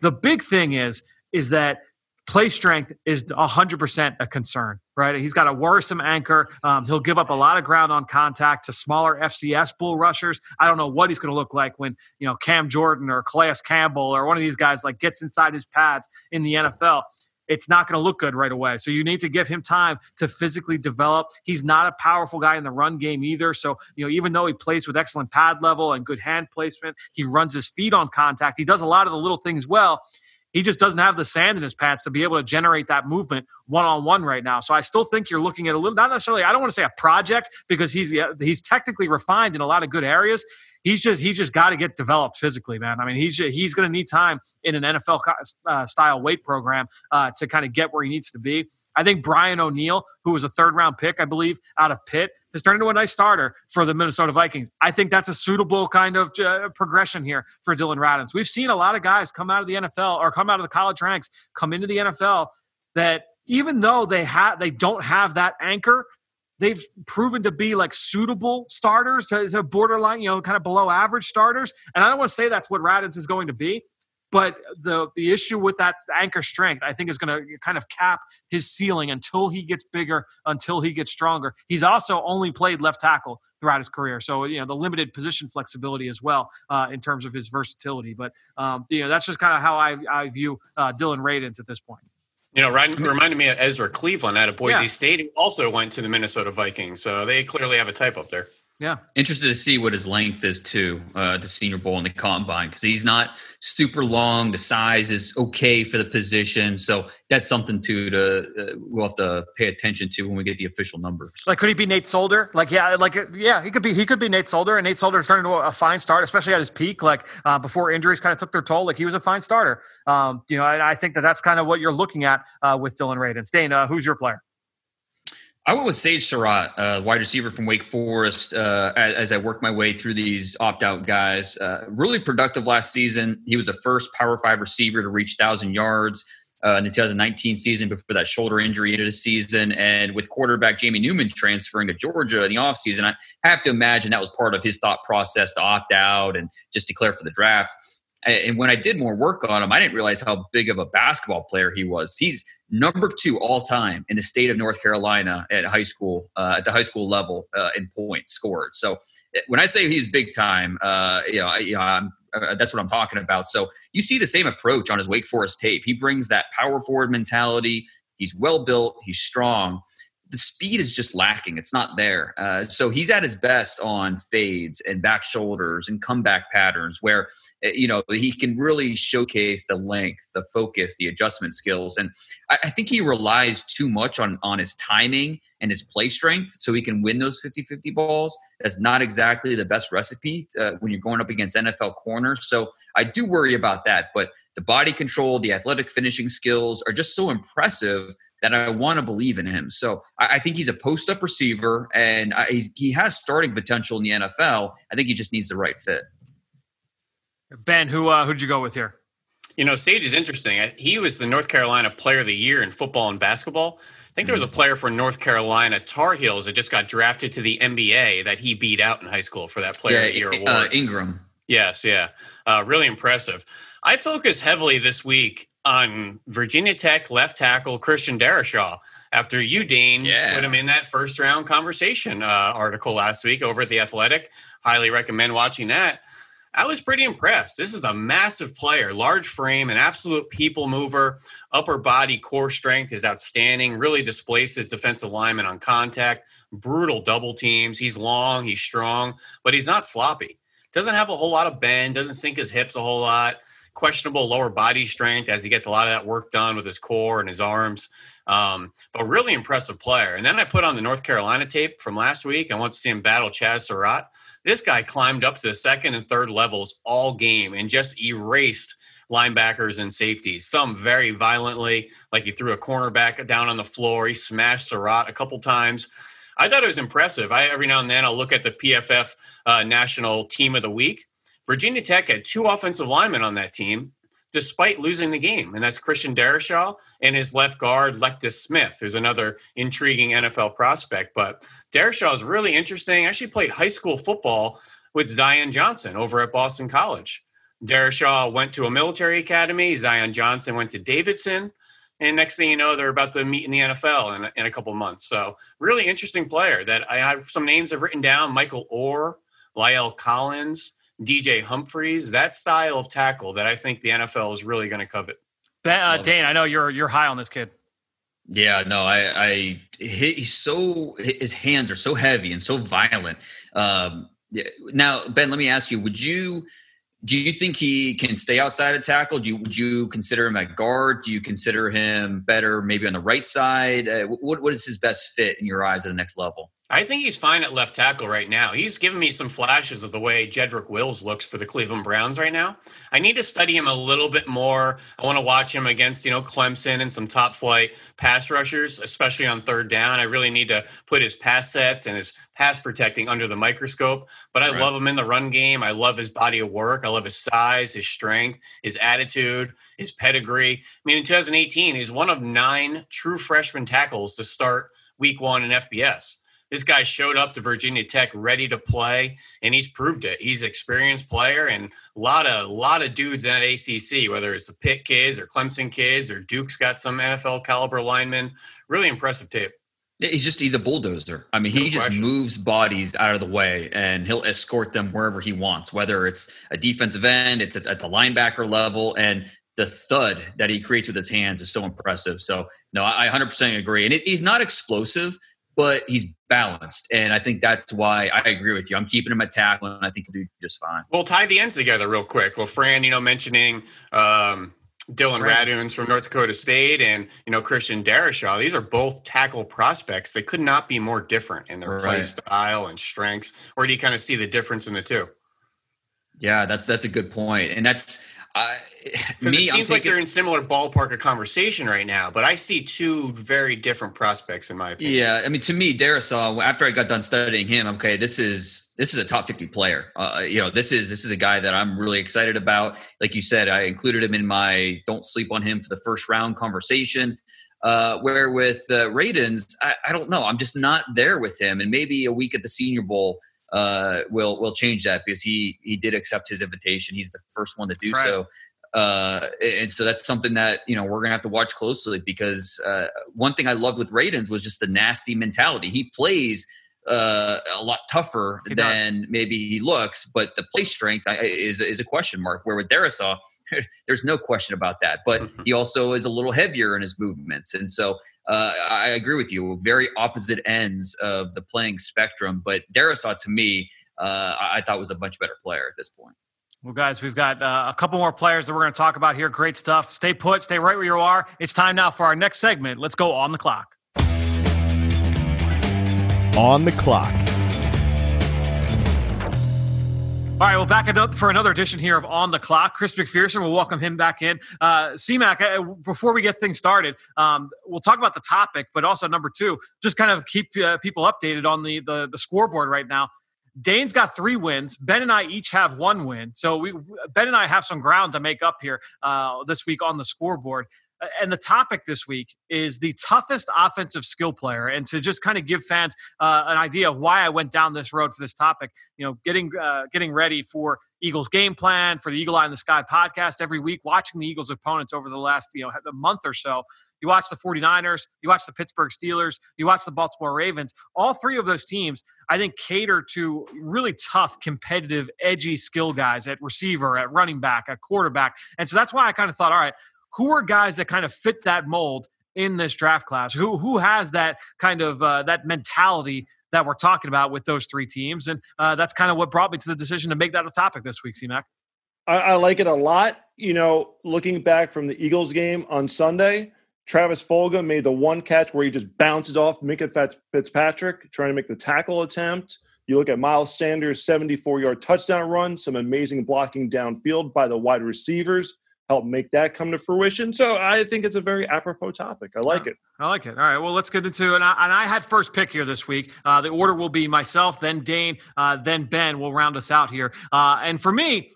B: The big thing is, is that play strength is 100% a concern, right? He's got a worrisome anchor. Um, he'll give up a lot of ground on contact to smaller FCS bull rushers. I don't know what he's going to look like when, you know, Cam Jordan or Calais Campbell or one of these guys like gets inside his pads in the NFL it's not going to look good right away. So you need to give him time to physically develop. He's not a powerful guy in the run game either. So, you know, even though he plays with excellent pad level and good hand placement, he runs his feet on contact. He does a lot of the little things well. He just doesn't have the sand in his pants to be able to generate that movement one on one right now. So I still think you're looking at a little, not necessarily. I don't want to say a project because he's he's technically refined in a lot of good areas. He's just he just got to get developed physically, man. I mean, he's just, he's going to need time in an NFL uh, style weight program uh, to kind of get where he needs to be. I think Brian O'Neill, who was a third round pick, I believe, out of Pitt, has turned into a nice starter for the Minnesota Vikings. I think that's a suitable kind of uh, progression here for Dillon Radunz. We've seen a lot of guys come out of the NFL or come out of the college ranks, come into the NFL that even though they have they don't have that anchor, they've proven to be like suitable starters to, to, borderline, you know, kind of below average starters. And I don't want to say that's what Radunz is going to be, but the the issue with that anchor strength, I think, is going to kind of cap his ceiling until he gets bigger, until he gets stronger. He's also only played left tackle throughout his career, so you know the limited position flexibility as well uh, in terms of his versatility. But um, you know that's just kind of how I, I view uh, Dillon Radunz at this point.
E: You know, reminded me of Ezra Cleveland out of Boise yeah. State, who also went to the Minnesota Vikings. So they clearly have a type up there.
B: Yeah.
F: Interested to see what his length is too, uh, the Senior Bowl and the combine, because he's not super long. The size is okay for the position, so that's something to to uh, we'll have to pay attention to when we get the official numbers.
B: Like, could he be Nate Solder? Like, yeah, like yeah, he could be. He could be Nate Solder, and Nate Solder turned into a fine start, especially at his peak. Like uh, before injuries kind of took their toll. Like he was a fine starter. Um, you know, and I think that that's kind of what you're looking at uh, with Dillon Radunz. Dane, uh, who's your player?
F: I went with Sage Surratt, uh, wide receiver from Wake Forest, uh, as, as, I work my way through these opt out guys. Uh, really productive last season. He was the first Power Five receiver to reach 1,000 yards uh, in the 2019 season before that shoulder injury into the season. And with quarterback Jamie Newman transferring to Georgia in the offseason, I have to imagine that was part of his thought process to opt out and just declare for the draft. And when I did more work on him, I didn't realize how big of a basketball player he was. He's number two all time in the state of North Carolina at high school, uh, at the high school level uh, in points scored. So when I say he's big time, uh, you know, I, you know uh, that's what I'm talking about. So you see the same approach on his Wake Forest tape. He brings that power forward mentality. He's well built. He's strong the speed is just lacking. It's not there. Uh, so he's at his best on fades and back shoulders and comeback patterns where, eh, you know, he can really showcase the length, the focus, the adjustment skills. And I, I think he relies too much on, on his timing and his play strength so he can win those 50 50 balls. That's not exactly the best recipe uh, when you're going up against NFL corners. So I do worry about that. But the body control, the athletic finishing skills are just so impressive that I want to believe in him. So I, I think he's a post up receiver and I, he has starting potential in the NFL. I think he just needs the right fit.
B: Ben, who uh, who'd you go with here?
E: You know, Sage is interesting. He was the North Carolina Player of the Year in football and basketball. I think there was a mm-hmm. player for North Carolina Tar Heels that just got drafted to the NBA that he beat out in high school for that Player
F: yeah,
E: of the Year
F: uh,
E: award.
F: Uh, Ingram.
E: Yes, yeah, uh, really impressive. I focus heavily this week on Virginia Tech left tackle Christian Darrisaw. after you, Dane,
F: Yeah.
E: put him in that first round conversation uh, article last week over at The Athletic. Highly recommend watching that. I was pretty impressed. This is a massive player, large frame, an absolute people mover. Upper body core strength is outstanding, really displaces defensive linemen on contact, brutal double teams. He's long, he's strong, but he's not sloppy. Doesn't have a whole lot of bend, doesn't sink his hips a whole lot. Questionable lower body strength as he gets a lot of that work done with his core and his arms. Um, but really impressive player. And then I put on the North Carolina tape from last week. I want to see him battle Chazz Surratt. This guy climbed up to the second and third levels all game and just erased linebackers and safeties. Some very violently, like he threw a cornerback down on the floor. He smashed Surratt a couple times. I thought it was impressive. I every now and then I'll look at the PFF uh, National Team of the Week. Virginia Tech had two offensive linemen on that team, despite losing the game, and that's Christian Darrisaw and his left guard Lecitus Smith, who's another intriguing NFL prospect. But Darrisaw is really interesting. Actually, played high school football with Zion Johnson over at Boston College. Darrisaw went to a military academy. Zion Johnson went to Davidson. And next thing you know, they're about to meet in the NFL in, in a couple months. So, really interesting player that I have some names I've written down Michael Oher, La'el Collins, DJ Humphries. That style of tackle that I think the NFL is really going to covet.
B: Ben, uh, Dane, I know you're you're high on this kid.
F: Yeah, no, I, I, he- he's so his hands are so heavy and so violent. Um, now, Ben, let me ask you: Would you do you think he can stay outside of tackle? Do you would you consider him at guard? Do you consider him better maybe on the right side? Uh, what what is his best fit in your eyes at the next level?
E: I think he's fine at left tackle right now. He's given me some flashes of the way Jedrick Wills looks for the Cleveland Browns right now. I need to study him a little bit more. I want to watch him against, you know, Clemson and some top flight pass rushers, especially on third down. I really need to put his pass sets and his pass protecting under the microscope. But I
F: Right.
E: love him in the run game. I love his body of work. I love his size, his strength, his attitude, his pedigree. I mean, in 2018, he's one of nine true freshman tackles to start week one in FBS. This guy showed up to Virginia Tech ready to play, and he's proved it. He's an experienced player, and a lot of lot of dudes at ACC, whether it's the Pitt kids or Clemson kids or Duke's got some NFL caliber linemen. Really impressive tape.
F: Yeah, He's just he's a bulldozer. I mean, he
E: No
F: just
E: question.
F: moves bodies out of the way and he'll escort them wherever he wants, whether it's a defensive end, it's at, the linebacker level, and the thud that he creates with his hands is so impressive. So, no, I I 100% agree. And it, he's not explosive, but he's balanced, and I think that's why I agree with you. I'm keeping him at tackle, and I think he'll do just fine.
E: We'll tie the ends together real quick. Well, Fran, you know, mentioning um, Dillon
B: Right.
E: Radunz from North Dakota State and, you know, Christian Darrisaw. These are both tackle prospects. They could not be more different in their play style and strengths. Or do you kind of see the difference in the two?
F: Yeah, that's that's a good point, and that's uh, me.
E: it seems like they're in similar ballpark of conversation right now, but I see two very different prospects in my opinion.
F: Yeah, I mean, to me, Darrisaw. After I got done studying him, okay, this is this is a top fifty player. Uh, you know, this is this is a guy that I'm really excited about. Like you said, I included him in my "don't sleep on him" for the first round conversation. Uh, where with uh, Radunz, I, I don't know. I'm just not there with him, and maybe a week at the Senior Bowl uh, will will change that because he he did accept his invitation. He's the first one to do
B: right.
F: so. Uh, and so that's something that you know we're gonna have to watch closely because uh, one thing I loved with Radunz was just the nasty mentality. He plays uh, a lot tougher
B: He
F: than maybe he looks, but the play strength is is a question mark. Where with Darrisaw, there's no question about that. But he also is a little heavier in his movements, and so uh, I agree with you. Very opposite ends of the playing spectrum. But Darrisaw, to me, uh, I I thought was a much better player at this point.
B: Well, guys, we've got uh, a couple more players that we're going to talk about here. Great stuff. Stay put. Stay right where you are. It's time now for our next segment. Let's go on the clock.
D: On the clock.
B: All right, well, back ano- for another edition here of On the Clock. Chris McPherson, we'll welcome him back in. Uh, CMAC, uh, before we get things started, um, we'll talk about the topic, but also number two, just kind of keep uh, people updated on the, the the scoreboard right now. Dane's got three wins. Ben and I each have one win. So we Ben and I have some ground to make up here uh, this week on the scoreboard. Uh, And the topic this week is the toughest offensive skill player. And to just kind of give fans uh, an idea of why I went down this road for this topic, you know, getting uh, getting ready for Eagles game plan for the Eagle Eye in the Sky podcast every week, watching the Eagles opponents over the last you know a month or so. you watch the 49ers, you watch the Pittsburgh Steelers, you watch the Baltimore Ravens. All three of those teams, I think, cater to really tough, competitive, edgy skill guys at receiver, at running back, at quarterback. And so that's why I kind of thought, all right, who are guys that kind of fit that mold in this draft class? Who who has that kind of uh, that mentality that we're talking about with those three teams? And uh, that's kind of what brought me to the decision to make that a topic this week, CMAC.
A: I, I like it a lot. You know, looking back from the Eagles game on Sunday, Travis Fulgham made the one catch where he just bounces off Minkah Fitzpatrick trying to make the tackle attempt. You look at Miles Sanders' 74 yard touchdown run, some amazing blocking downfield by the wide receivers help make that come to fruition. So I think it's a very apropos topic. I like it.
B: I like it. All right. Well, let's get into it. And I, and I had first pick here this week. Uh, the order will be myself, then Dane, uh, then Ben will round us out here. Uh, and for me,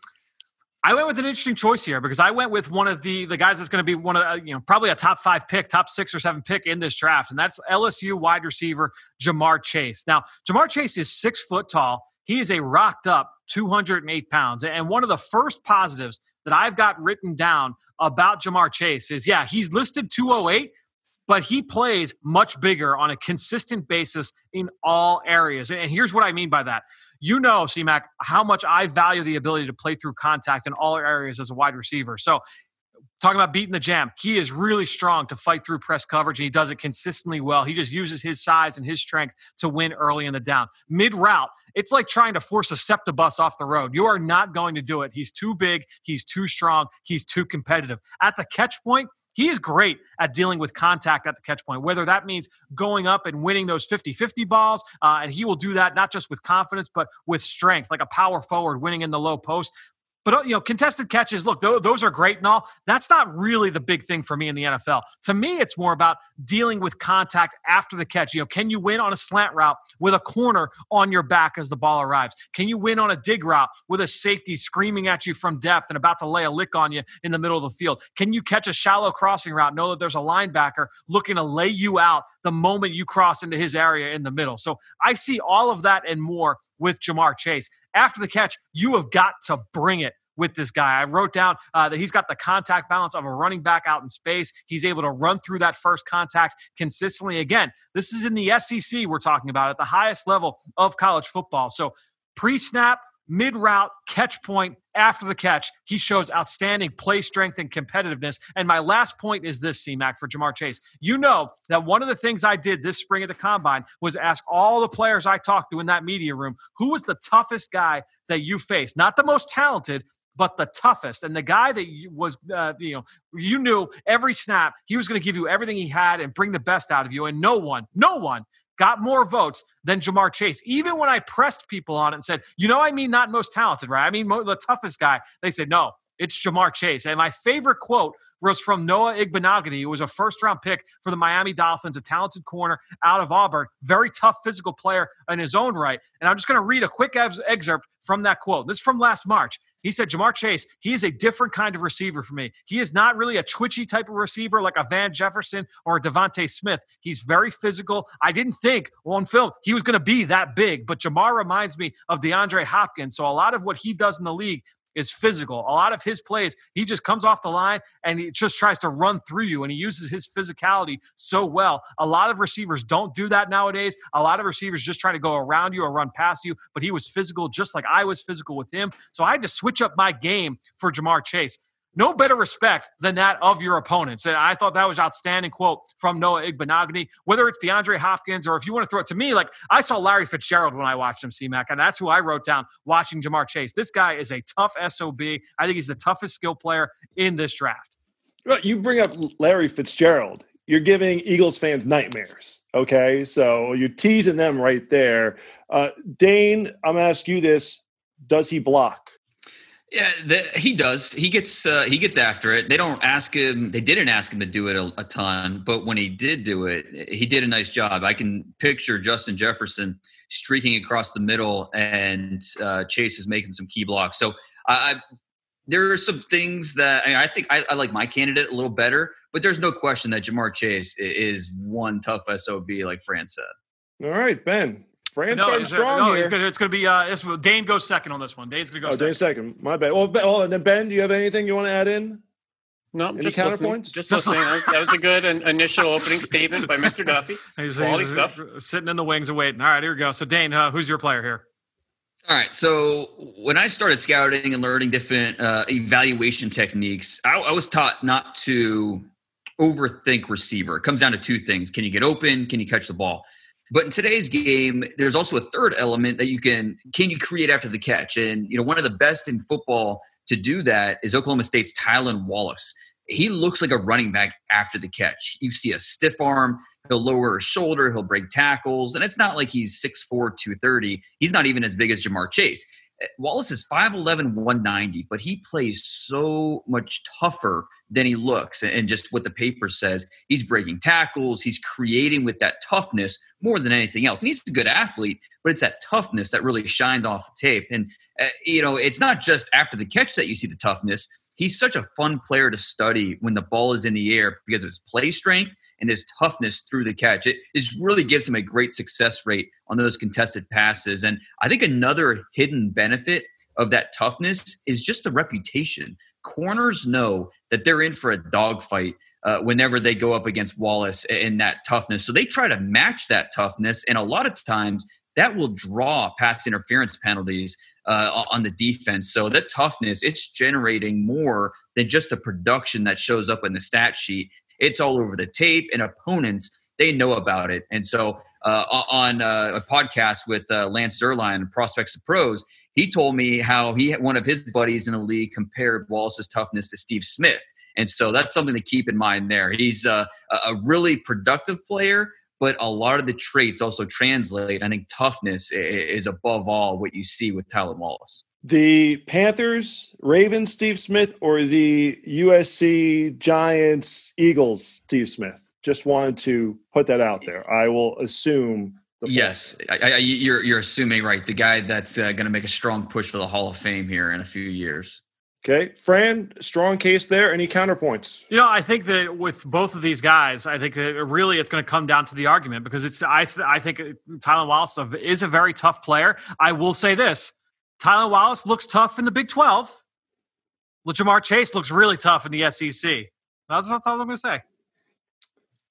B: I went with an interesting choice here because I went with one of the the guys that's going to be one of uh, you know probably a top five pick, top six or seven pick in this draft, and that's LSU wide receiver Ja'Marr Chase. Now Ja'Marr Chase is six foot tall. He is a rocked up 208 pounds, and one of the first positives that I've got written down about Ja'Marr Chase is yeah he's listed 208, but he plays much bigger on a consistent basis in all areas. And here's what I mean by that you know, CMAC, how much I value the ability to play through contact in all areas as a wide receiver. So, talking about beating the jam, he is really strong to fight through press coverage, and he does it consistently well. He just uses his size and his strength to win early in the down. Mid route, it's like trying to force a SEPTA bus off the road. You are not going to do it. He's too big, he's too strong, he's too competitive. At the catch point, he is great at dealing with contact at the catch point, whether that means going up and winning those 50 50 balls. Uh, and he will do that not just with confidence, but with strength, like a power forward winning in the low post. But uh, you know, contested catches, look, those are great and all. That's not really the big thing for me in the NFL. To me, it's more about dealing with contact after the catch. You know, can you win on a slant route with a corner on your back as the ball arrives? Can you win on a dig route with a safety screaming at you from depth and about to lay a lick on you in the middle of the field? Can you catch a shallow crossing route, know that there's a linebacker looking to lay you out the moment you cross into his area in the middle? So I see all of that and more with Ja'Marr Chase after the catch, you have got to bring it with this guy. I wrote down uh, that he's got the contact balance of a running back out in space. He's able to run through that first contact consistently. Again, this is in the SEC we're talking about at the highest level of college football. So pre snap, mid route, catch point, after the catch, he shows outstanding play strength and competitiveness. And my last point is this, CMAC, for Ja'Marr Chase. You know that one of the things I did this spring at the combine was ask all the players I talked to in that media room who was the toughest guy that you faced? Not the most talented, but the toughest and the guy that was uh, you know you knew every snap he was going to give you everything he had and bring the best out of you and no one no one got more votes than Ja'Marr Chase. Even when I pressed people on it and said, you know, I mean, not most talented, right? I mean, the toughest guy. They said, no, it's Ja'Marr Chase. And my favorite quote was from Noah Igbinoghene, who was a first round pick for the Miami Dolphins, a talented corner out of Auburn, very tough physical player in his own right. And I'm just going to read a quick excerpt from that quote. This is from last March. He said, Ja'Marr Chase, he is a different kind of receiver for me. He is not really a twitchy type of receiver like a Van Jefferson or a DeVonta Smith. He's very physical. I didn't think on film he was going to be that big, but Ja'Marr reminds me of DeAndre Hopkins. So a lot of what he does in the league is physical. A lot of his plays, he just comes off the line and he just tries to run through you and he uses his physicality so well. A lot of receivers don't do that nowadays. A lot of receivers just try to go around you or run past you, but he was physical just like I was physical with him. So I had to switch up my game for Ja'Marr Chase no better respect than that of your opponents. And I thought that was outstanding quote from Noah Igbinoghene. Whether it's DeAndre Hopkins or if you want to throw it to me, like I saw Larry Fitzgerald when I watched him, C-Mac, and that's who I wrote down watching Ja'Marr Chase. This guy is a tough SOB. I think he's the toughest skill player in this draft.
A: Well, you bring up Larry Fitzgerald. You're giving Eagles fans nightmares. Okay. So you're teasing them right there. Uh, Dane, I'm going to ask you this. Does he block?
F: Yeah, the, he does. He gets uh, he gets after it. They don't ask him. They didn't ask him to do it a, a, ton, but when he did do it, he did a nice job. I can picture Justin Jefferson streaking across the middle, and uh, Chase is making some key blocks. So I, there are some things that I, mean, I think I, I, like my candidate a little better, but there's no question that Ja'Marr Chase is one tough sob, like Fran said.
A: All right, Ben. Fran's no, starting strong no, here.
B: It's going to be uh, this, Dane goes second on this one. Dane's going to go. Oh, second.
A: Dane second. My bad. Well, ben, oh, and then Ben, do you have anything you want to add in?
E: No,
A: Any
E: just
A: counterpoints?
E: listening. Just listening. That was, that was a good initial opening statement by Mr. Duffy.
B: He's,
E: Quality
B: he's
E: stuff.
B: sitting in the wings and waiting. All right, here we go. So, Dane, uh, who's your player here?
F: All right. So when I started scouting and learning different uh, evaluation techniques, I, I was taught not to overthink receiver. It comes down to two things: can you get open? Can you catch the ball? But in today's game, there's also a third element that you can can you create after the catch? And you know, one of the best in football to do that is Oklahoma State's Tylan Wallace. He looks like a running back after the catch. You see a stiff arm, he'll lower his shoulder, he'll break tackles, and it's not like he's 6'4, 230. He's not even as big as Ja'Marr Chase. Wallace is 5'11, 190, but he plays so much tougher than he looks. And just what the paper says, he's breaking tackles, he's creating with that toughness more than anything else. And he's a good athlete, but it's that toughness that really shines off the tape. And, uh, you know, it's not just after the catch that you see the toughness. He's such a fun player to study when the ball is in the air because of his play strength and his toughness through the catch. It is really gives him a great success rate on those contested passes. And I think another hidden benefit of that toughness is just the reputation. Corners know that they're in for a dogfight uh, whenever they go up against Wallace in that toughness. So they try to match that toughness. And a lot of times that will draw pass interference penalties uh, on the defense. So that toughness, it's generating more than just the production that shows up in the stat sheet. It's all over the tape, and opponents they know about it. And so uh, on uh, a podcast with uh, Lance Zierlein, Prospects of Pros, he told me how he one of his buddies in the league compared Wallace's toughness to Steve Smith. And so that's something to keep in mind there. He's uh, a really productive player, but a lot of the traits also translate. I think toughness is above all what you see with Tylan Wallace.
A: The Panthers, Ravens, Steve Smith, or the USC Giants, Eagles, Steve Smith. Just wanted to put that out there. I will assume. The
F: yes, I, I, you're you're assuming right. The guy that's uh, going to make a strong push for the Hall of Fame here in a few years.
A: Okay, Fran, strong case there. Any counterpoints?
B: You know, I think that with both of these guys, I think that really it's going to come down to the argument because it's I I think Tyler Wallace is a very tough player. I will say this: Tylan Wallace looks tough in the Big Twelve. Ja'Marr Chase looks really tough in the SEC. That's, that's all I'm going to say.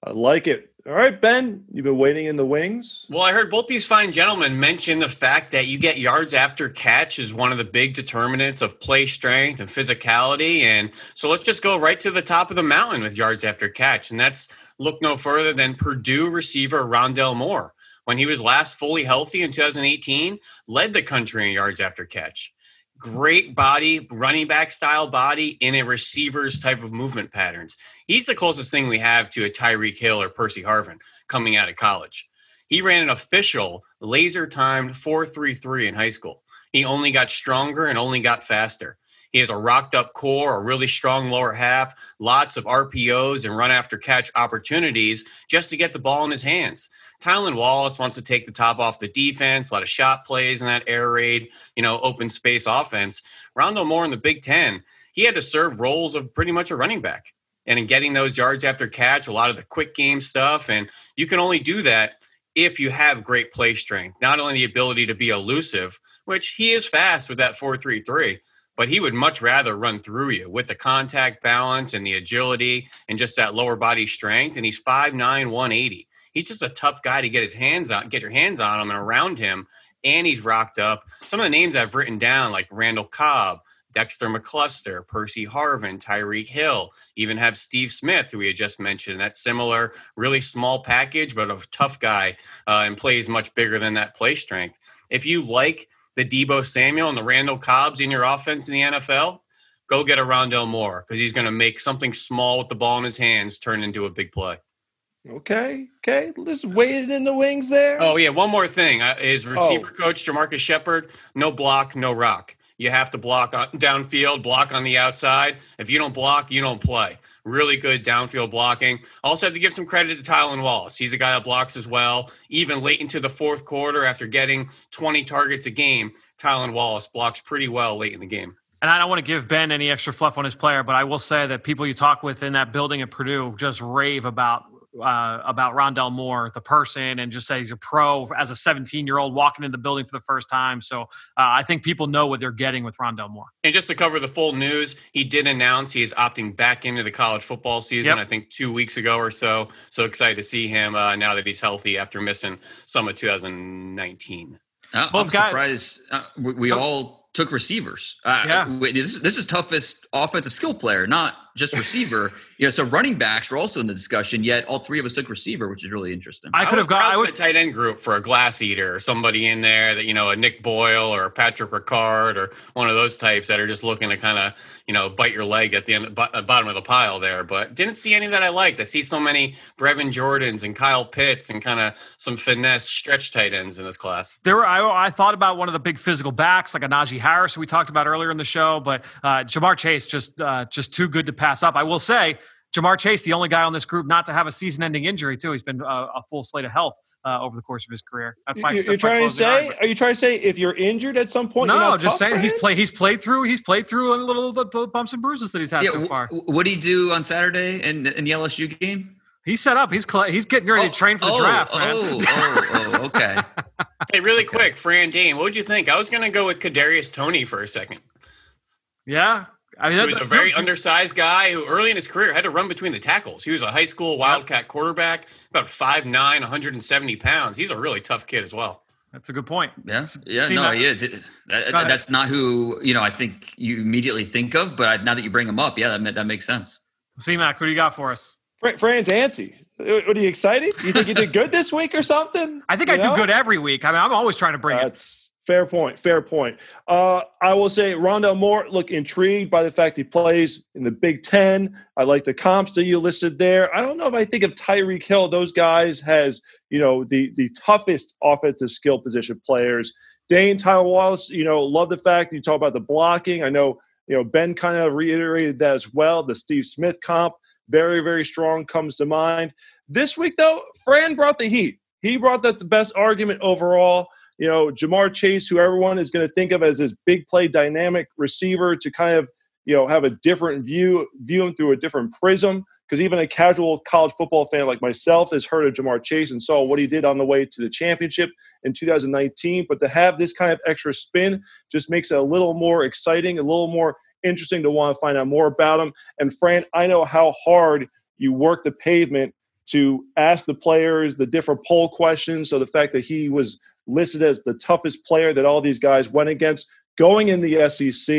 A: I like it. All right, Ben, you've been waiting in the wings.
E: Well, I heard both these fine gentlemen mention the fact that you get yards after catch is one of the big determinants of play strength and physicality. And so let's just go right to the top of the mountain with yards after catch. And that's look no further than Purdue receiver Rondale Moore. When he was last fully healthy in 2018, led the country in yards after catch. Great body, running back style body in a receiver's type of movement patterns. He's the closest thing we have to a Tyreek Hill or Percy Harvin coming out of college. He ran an official laser timed 4.33 in high school. He only got stronger and only got faster. He has a rocked up core, a really strong lower half, lots of RPOs and run after catch opportunities just to get the ball in his hands. Tylan Wallace wants to take the top off the defense, a lot of shot plays in that air raid, you know, open space offense. Rondale Moore in the Big Ten, he had to serve roles of pretty much a running back. And in getting those yards after catch, a lot of the quick game stuff. And you can only do that if you have great play strength, not only the ability to be elusive, which he is fast with that 433, but he would much rather run through you with the contact balance and the agility and just that lower body strength. And he's 5'9, 180 he's just a tough guy to get his hands on, get your hands on him and around him. And he's rocked up. Some of the names I've written down, like Randall Cobb, Dexter McCluster, Percy Harvin, Tyreek Hill, even have Steve Smith, who we had just mentioned. That similar, really small package, but a tough guy uh, and plays much bigger than that play strength. If you like the Deebo Samuel and the Randall Cobbs in your offense in the NFL, go get a Rondale Moore because he's going to make something small with the ball in his hands turn into a big play.
A: Okay, okay. Let's wait in the wings there.
E: Oh yeah, one more thing. Uh, his receiver oh. coach Jamarcus Shepard, no block, no rock. You have to block on, downfield, block on the outside. If you don't block, you don't play. Really good downfield blocking. Also have to give some credit to Tylan Wallace. He's a guy that blocks as well. Even late into the fourth quarter, after getting 20 targets a game, Tylan Wallace blocks pretty well late in the game.
B: And I don't want to give Ben any extra fluff on his player, but I will say that people you talk with in that building at Purdue just rave about uh, about Rondale Moore, the person, and just say he's a pro as a 17 year old walking in the building for the first time. So uh, I think people know what they're getting with Rondale Moore.
E: And just to cover the full news, he did announce he is opting back into the college football season. Yep. I think two weeks ago or so. So excited to see him uh, now that he's healthy after missing some of 2019.
F: Uh, I'm surprised. Uh, we, we all took receivers. Uh, yeah. This, this is toughest offensive skill player, not just receiver. you know, so running backs were also in the discussion. Yet all three of us took receiver, which is really interesting.
E: I could have got I would, a tight end group for a glass eater or somebody in there that you know a Nick Boyle or Patrick Ricard or one of those types that are just looking to kind of you know bite your leg at the end bottom of the pile there. But didn't see any that I liked. I see so many Brevin Jordans and Kyle Pitts and kind of some finesse stretch tight ends in this class.
B: There were I, I thought about one of the big physical backs like a Najee Harris who we talked about earlier in the show, but uh, Ja'Marr Chase just uh, just too good to pass up. I will say Ja'Marr Chase, the only guy on this group not to have a season-ending injury, too. He's been a, uh, a full slate of health uh, over the course of his career.
A: That's my. You're, that's trying to say? Argument. Are you trying to say if you're injured at some point?
B: No, just saying he's played. He's played through. He's played through a little the bumps and bruises that he's had yeah, so far.
F: What did he do on Saturday in, in the LSU game?
B: He's set up. He's cl- he's getting ready oh, to train for the
F: oh,
B: draft.
F: Man. Oh, oh, oh, okay.
E: hey, really okay. quick, Fran Dane, what would you think? I was going to go with Kadarius Toney for a second.
B: Yeah,
E: I mean, he was a very undersized guy who early in his career had to run between the tackles. He was a high school Wildcat quarterback, about 5'9", 170 pounds. He's a really tough kid as well.
B: That's a good point.
F: Yes. Yeah. no, he is. It, that, that's not who you know. I think you immediately think of, but I, now that you bring him up, yeah, that that makes sense.
B: C Mac, what do you got for us?
A: Franz Ansi. Uh, what are you excited? You think you did good this week or something?
B: I think you I know? do good every week. I mean, I'm always trying to bring
A: That's, it. Fair point. Fair point. Uh, I will say Rondale Moore, look intrigued by the fact he plays in the Big Ten. I like the comps that you listed there. I don't know if I think of Tyreek Hill, those guys has, you know, the the toughest offensive skill position players. Dane Tyler Wallace, you know, love the fact you talk about the blocking. I know, you know, Ben kind of reiterated that as well. The Steve Smith comp, very, very strong, comes to mind. This week, though, Fran brought the heat. He brought that the best argument overall you know, Ja'Marr Chase, who everyone is going to think of as this big play dynamic receiver to kind of, you know, have a different view, view him through a different prism. Because even a casual college football fan like myself has heard of Ja'Marr Chase and saw what he did on the way to the championship in 2019. But to have this kind of extra spin just makes it a little more exciting, a little more interesting to want to find out more about him. And Fran, I know how hard you work the pavement to ask the players the different poll questions. So the fact that he was listed as the toughest player that all these guys went against going in the SEC.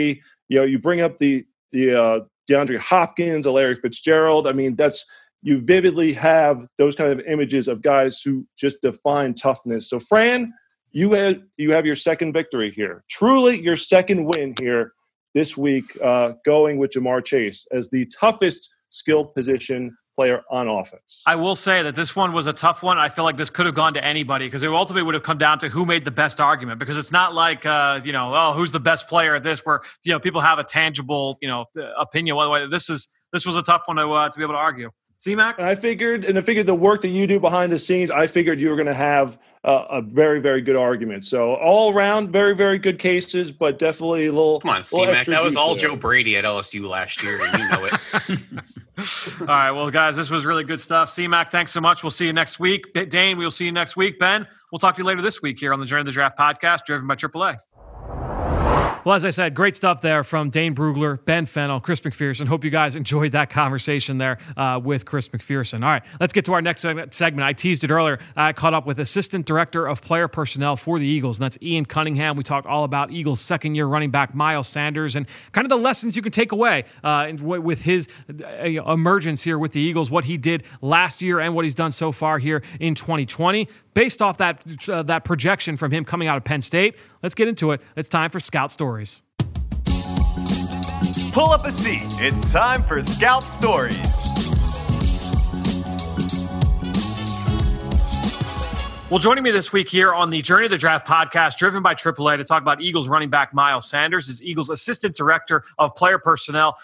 A: You know, you bring up the the uh, DeAndre Hopkins, Larry Fitzgerald. I mean, that's you vividly have those kind of images of guys who just define toughness. So, Fran, you have you have your second victory here. Truly, your second win here this week, uh, going with Ja'Marr Chase as the toughest skill position player on offense.
B: I will say that this one was a tough one. I feel like this could have gone to anybody because it ultimately would have come down to who made the best argument. Because it's not like uh, you know, oh, who's the best player at this? Where you know people have a tangible you know opinion. One way, this is this was a tough one to uh, to be able to argue. C-Mac?
A: I figured, and I figured the work that you do behind the scenes, I figured you were going to have uh, a very, very good argument. So all around, very, very good cases, but definitely a little.
E: Come on, C-Mac. That was all there. Joe Brady at LSU last year, and you know it.
B: All right. Well, guys, this was really good stuff. CMAC, thanks so much. We'll see you next week. Dane, we'll see you next week. Ben, we'll talk to you later this week here on the Journey of the Draft podcast, driven by AAA. Well, as I said, great stuff there from Dane Brugler, Ben Fennell, Chris McPherson. Hope you guys enjoyed that conversation there uh, with Chris McPherson. All right, let's get to our next segment. I teased it earlier. I caught up with Assistant Director of Player Personnel for the Eagles, and that's Ian Cunningham. We talked all about Eagles' second year running back, Miles Sanders, and kind of the lessons you can take away uh, with his uh, emergence here with the Eagles, what he did last year and what he's done so far here in 2020 based off that uh, that projection from him coming out of Penn State. Let's get into it. It's time for Scout Stories.
D: Pull up a seat. It's time for Scout Stories.
B: Well, joining me this week here on the Journey of the Draft podcast, driven by AAA, to talk about Eagles running back Miles Sanders, is Eagles Assistant Director of Player Personnel.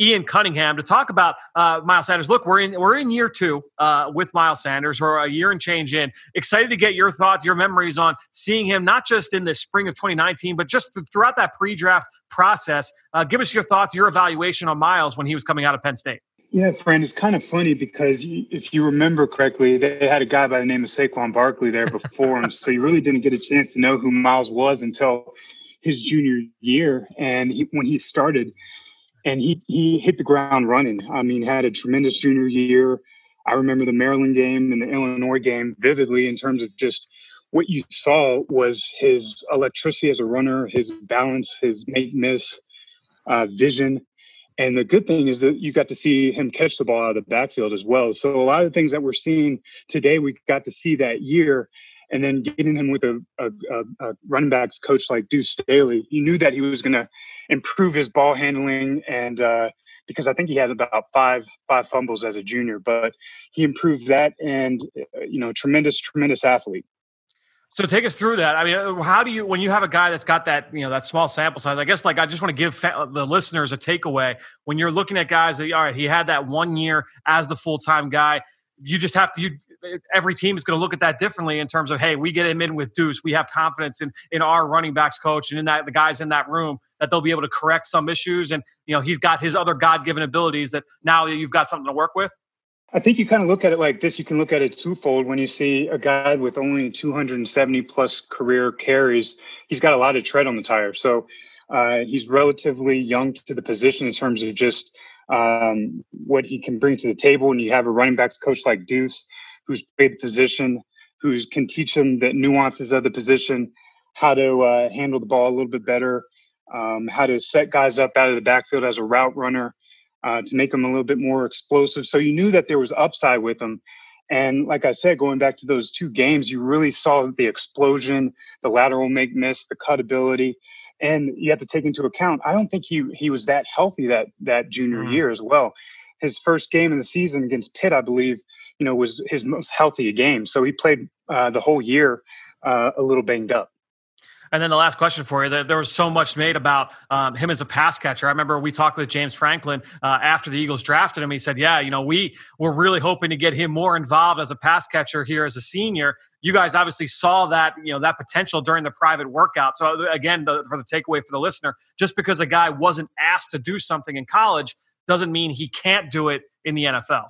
B: Ian Cunningham to talk about uh, Miles Sanders. Look, we're in we're in year two uh, with Miles Sanders. We're a year and change in. Excited to get your thoughts, your memories on seeing him not just in the spring of 2019, but just th- throughout that pre-draft process. Uh, give us your thoughts, your evaluation on Miles when he was coming out of Penn State.
G: Yeah, friend, it's kind of funny because if you remember correctly, they had a guy by the name of Saquon Barkley there before him, so you really didn't get a chance to know who Miles was until his junior year. And he, when he started, and he he hit the ground running. I mean, had a tremendous junior year. I remember the Maryland game and the Illinois game vividly in terms of just what you saw was his electricity as a runner, his balance, his make miss, uh, vision. And the good thing is that you got to see him catch the ball out of the backfield as well. So a lot of the things that we're seeing today, we got to see that year. And then getting him with a, a, a running backs coach like Deuce Staley, he knew that he was going to improve his ball handling and uh, because I think he had about five five fumbles as a junior, but he improved that and uh, you know tremendous tremendous athlete.
B: So take us through that. I mean, uh, how do you when you have a guy that's got that you know that small sample size? I guess like I just want to give the listeners a takeaway when you're looking at guys that all right, he had that one year as the full time guy. You just have to. You every team is going to look at that differently in terms of hey, we get him in with Deuce. We have confidence in in our running backs coach and in that the guys in that room that they'll be able to correct some issues. And you know he's got his other God given abilities that now you've got something to work with.
G: I think you kind of look at it like this. You can look at it twofold. When you see a guy with only 270 plus career carries, he's got a lot of tread on the tire. So uh, he's relatively young to the position in terms of just um, what he can bring to the table. And you have a running backs coach like Deuce, who's played the position, who can teach him the nuances of the position, how to uh, handle the ball a little bit better, um, how to set guys up out of the backfield as a route runner uh, to make them a little bit more explosive. So you knew that there was upside with him. And like I said, going back to those two games, you really saw the explosion, the lateral make miss, the cut ability. And you have to take into account, I don't think he he was that healthy that that junior mm. year as well. His first game in the season against Pitt, I believe, you know, was his most healthy game. So he played uh, the whole year uh, a little banged up.
B: And then the last question for you: there was so much made about um, him as a pass catcher. I remember we talked with James Franklin uh, after the Eagles drafted him. He said, "Yeah, you know, we were really hoping to get him more involved as a pass catcher here as a senior. You guys obviously saw that, you know, that potential during the private workout. So again, the, for the takeaway for the listener, just because a guy wasn't asked to do something in college doesn't mean he can't do it in the NFL."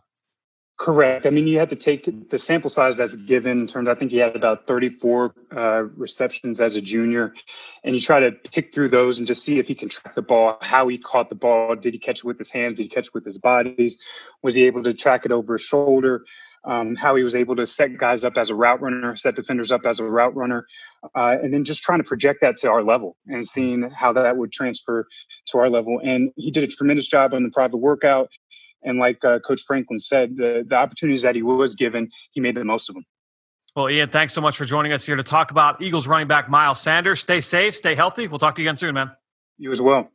G: Correct. I mean, you have to take the sample size that's given in terms. I think he had about 34 uh, receptions as a junior, and you try to pick through those and just see if he can track the ball, how he caught the ball. Did he catch it with his hands? Did he catch it with his bodies? Was he able to track it over his shoulder? Um, how he was able to set guys up as a route runner, set defenders up as a route runner, uh, and then just trying to project that to our level and seeing how that would transfer to our level. And he did a tremendous job on the private workout. And like uh, Coach Franklin said, the, the opportunities that he was given, he made the most of them.
B: Well, Ian, thanks so much for joining us here to talk about Eagles running back Miles Sanders. Stay safe, stay healthy. We'll talk to you again soon, man.
G: You as well.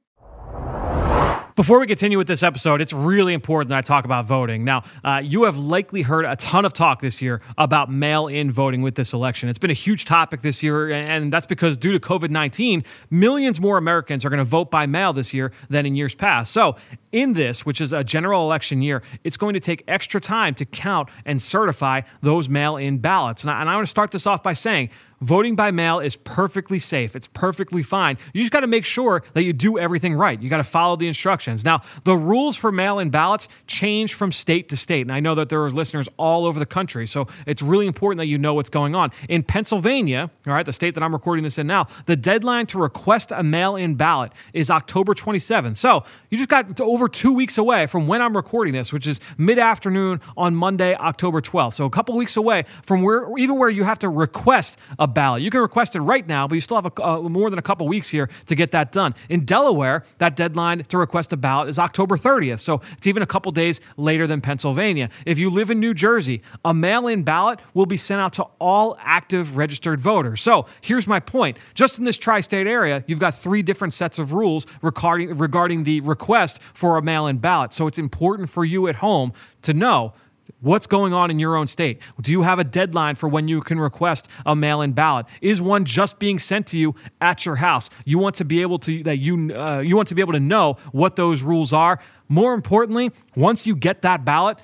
B: Before we continue with this episode, it's really important that I talk about voting. Now, uh, you have likely heard a ton of talk this year about mail in voting with this election. It's been a huge topic this year, and that's because due to COVID 19, millions more Americans are going to vote by mail this year than in years past. So, in this, which is a general election year, it's going to take extra time to count and certify those mail in ballots. And I, and I want to start this off by saying, voting by mail is perfectly safe. It's perfectly fine. You just got to make sure that you do everything right. You got to follow the instructions. Now, the rules for mail in ballots change from state to state. And I know that there are listeners all over the country. So it's really important that you know what's going on. In Pennsylvania, all right, the state that I'm recording this in now, the deadline to request a mail in ballot is October 27th. So you just got over two weeks away from when I'm recording this, which is mid afternoon on Monday, October 12th. So a couple weeks away from where, even where you have to request a ballot. You can request it right now, but you still have a, uh, more than a couple weeks here to get that done. In Delaware, that deadline to request a ballot is October 30th, so it's even a couple days later than Pennsylvania. If you live in New Jersey, a mail in ballot will be sent out to all active registered voters. So here's my point just in this tri state area, you've got three different sets of rules regarding, regarding the request for a mail in ballot. So it's important for you at home to know What's going on in your own state? Do you have a deadline for when you can request a mail-in ballot? Is one just being sent to you at your house? You want to be able to that you uh, you want to be able to know what those rules are. More importantly, once you get that ballot,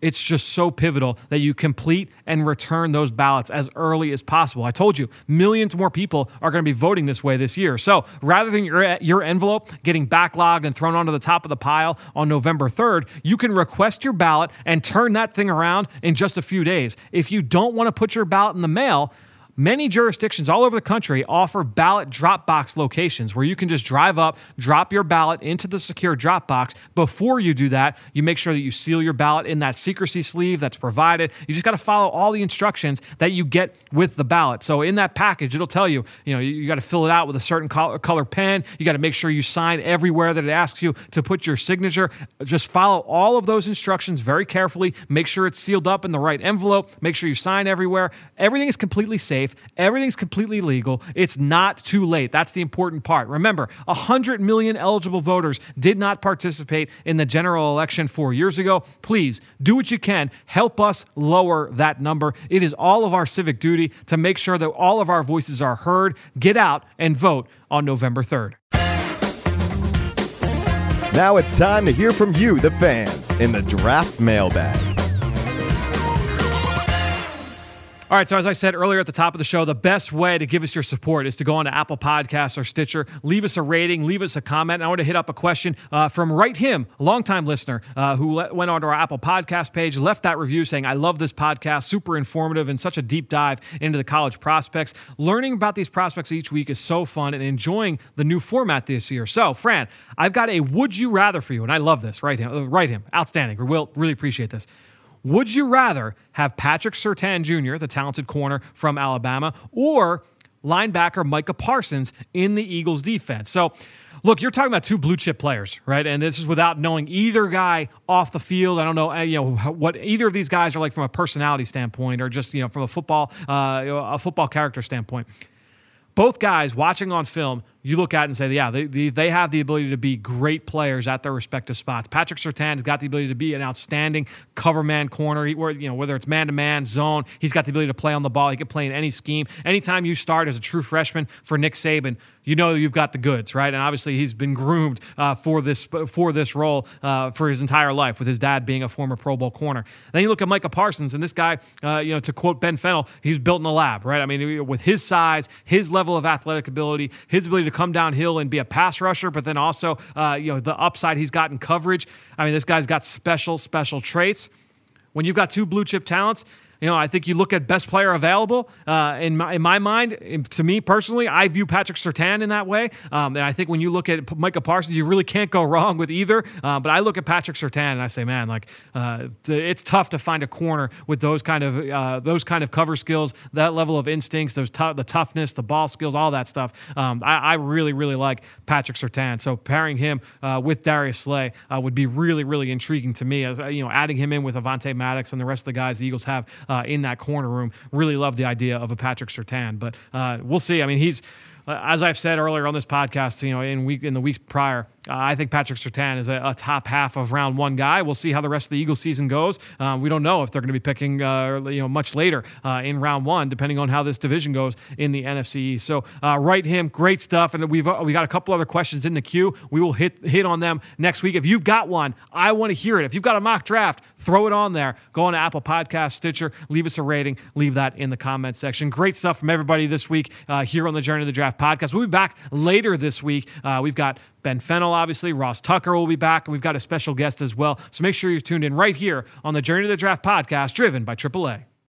B: it's just so pivotal that you complete and return those ballots as early as possible. I told you, millions more people are going to be voting this way this year. So rather than your, your envelope getting backlogged and thrown onto the top of the pile on November 3rd, you can request your ballot and turn that thing around in just a few days. If you don't want to put your ballot in the mail, Many jurisdictions all over the country offer ballot drop box locations where you can just drive up, drop your ballot into the secure drop box. Before you do that, you make sure that you seal your ballot in that secrecy sleeve that's provided. You just got to follow all the instructions that you get with the ballot. So in that package, it'll tell you, you know, you got to fill it out with a certain color, color pen. You got to make sure you sign everywhere that it asks you to put your signature. Just follow all of those instructions very carefully. Make sure it's sealed up in the right envelope. Make sure you sign everywhere. Everything is completely safe safe. Everything's completely legal. It's not too late. That's the important part. Remember, 100 million eligible voters did not participate in the general election four years ago. Please do what you can. Help us lower that number. It is all of our civic duty to make sure that all of our voices are heard. Get out and vote on November 3rd.
D: Now it's time to hear from you, the fans, in the draft mailbag.
B: All right, so as I said earlier at the top of the show, the best way to give us your support is to go on to Apple Podcasts or Stitcher, leave us a rating, leave us a comment. And I want to hit up a question uh, from Right Him, a longtime listener uh, who went onto our Apple Podcast page, left that review saying, I love this podcast, super informative and such a deep dive into the college prospects. Learning about these prospects each week is so fun and enjoying the new format this year. So, Fran, I've got a would you rather for you, and I love this. Right Him, Right Him, outstanding. We will really appreciate this. Would you rather have Patrick Surtain Jr., the talented corner from Alabama, or linebacker Micah Parsons in the Eagles defense? So, look, you're talking about two blue chip players, right? And this is without knowing either guy off the field. I don't know, uh, you know, what either of these guys are like from a personality standpoint, or just you know from a football, uh, a football character standpoint. Both guys watching on film you look at and say, yeah, they, they, they, have the ability to be great players at their respective spots. Patrick Surtain's got the ability to be an outstanding cover man corner, where, you know, whether it's man to man, zone, he's got the ability to play on the ball. He can play in any scheme. Anytime you start as a true freshman for Nick Saban, you know you've got the goods, right? And obviously he's been groomed uh, for this for this role uh, for his entire life, with his dad being a former Pro Bowl corner. Then you look at Micah Parsons, and this guy, uh, you know, to quote Ben Fennell, he's built in a lab, right? I mean, with his size, his level of athletic ability, his ability to come downhill and be a pass rusher, but then also, uh, you know, the upside he's got in coverage. I mean, this guy's got special, special traits. When you've got two blue chip talents, you know, I think you look at best player available. Uh, in, my, in my mind, to me personally, I view Patrick Surtain in that way. Um, and I think when you look at Micah Parsons, you really can't go wrong with either. Uh, but I look at Patrick Surtain and I say, man, like uh, it's tough to find a corner with those kind of uh, those kind of cover skills, that level of instincts, those t- the toughness, the ball skills, all that stuff. Um, I, I, really, really like Patrick Surtain. So pairing him uh, with Darius Slay uh, would be really, really intriguing to me. As you know, adding him in with Avonte Maddox and the rest of the guys the Eagles have in that corner room. Really love the idea of a Patrick Surtain, but uh, we'll see. I mean, he's uh, as I've said earlier on this podcast, you know, in week in the weeks prior, uh, I think Patrick Surtain is a, a, top half of round one guy. We'll see how the rest of the Eagles season goes. Um, we don't know if they're going to be picking, uh, you know, much later uh, in round one, depending on how this division goes in the NFC. So, uh, write him, great stuff, and we've uh, we got a couple other questions in the queue. We will hit hit on them next week. If you've got one, I want to hear it. If you've got a mock draft, throw it on there. Go on to Apple Podcast, Stitcher, leave us a rating, leave that in the comment section. Great stuff from everybody this week here on the Journey of the Draft podcast. We'll be back later this week. Uh, we've got Ben Fennell, obviously. Ross Tucker will be back, and we've got a special guest as well. So make sure you're tuned in right here on the Journey to the Draft podcast, driven by AAA.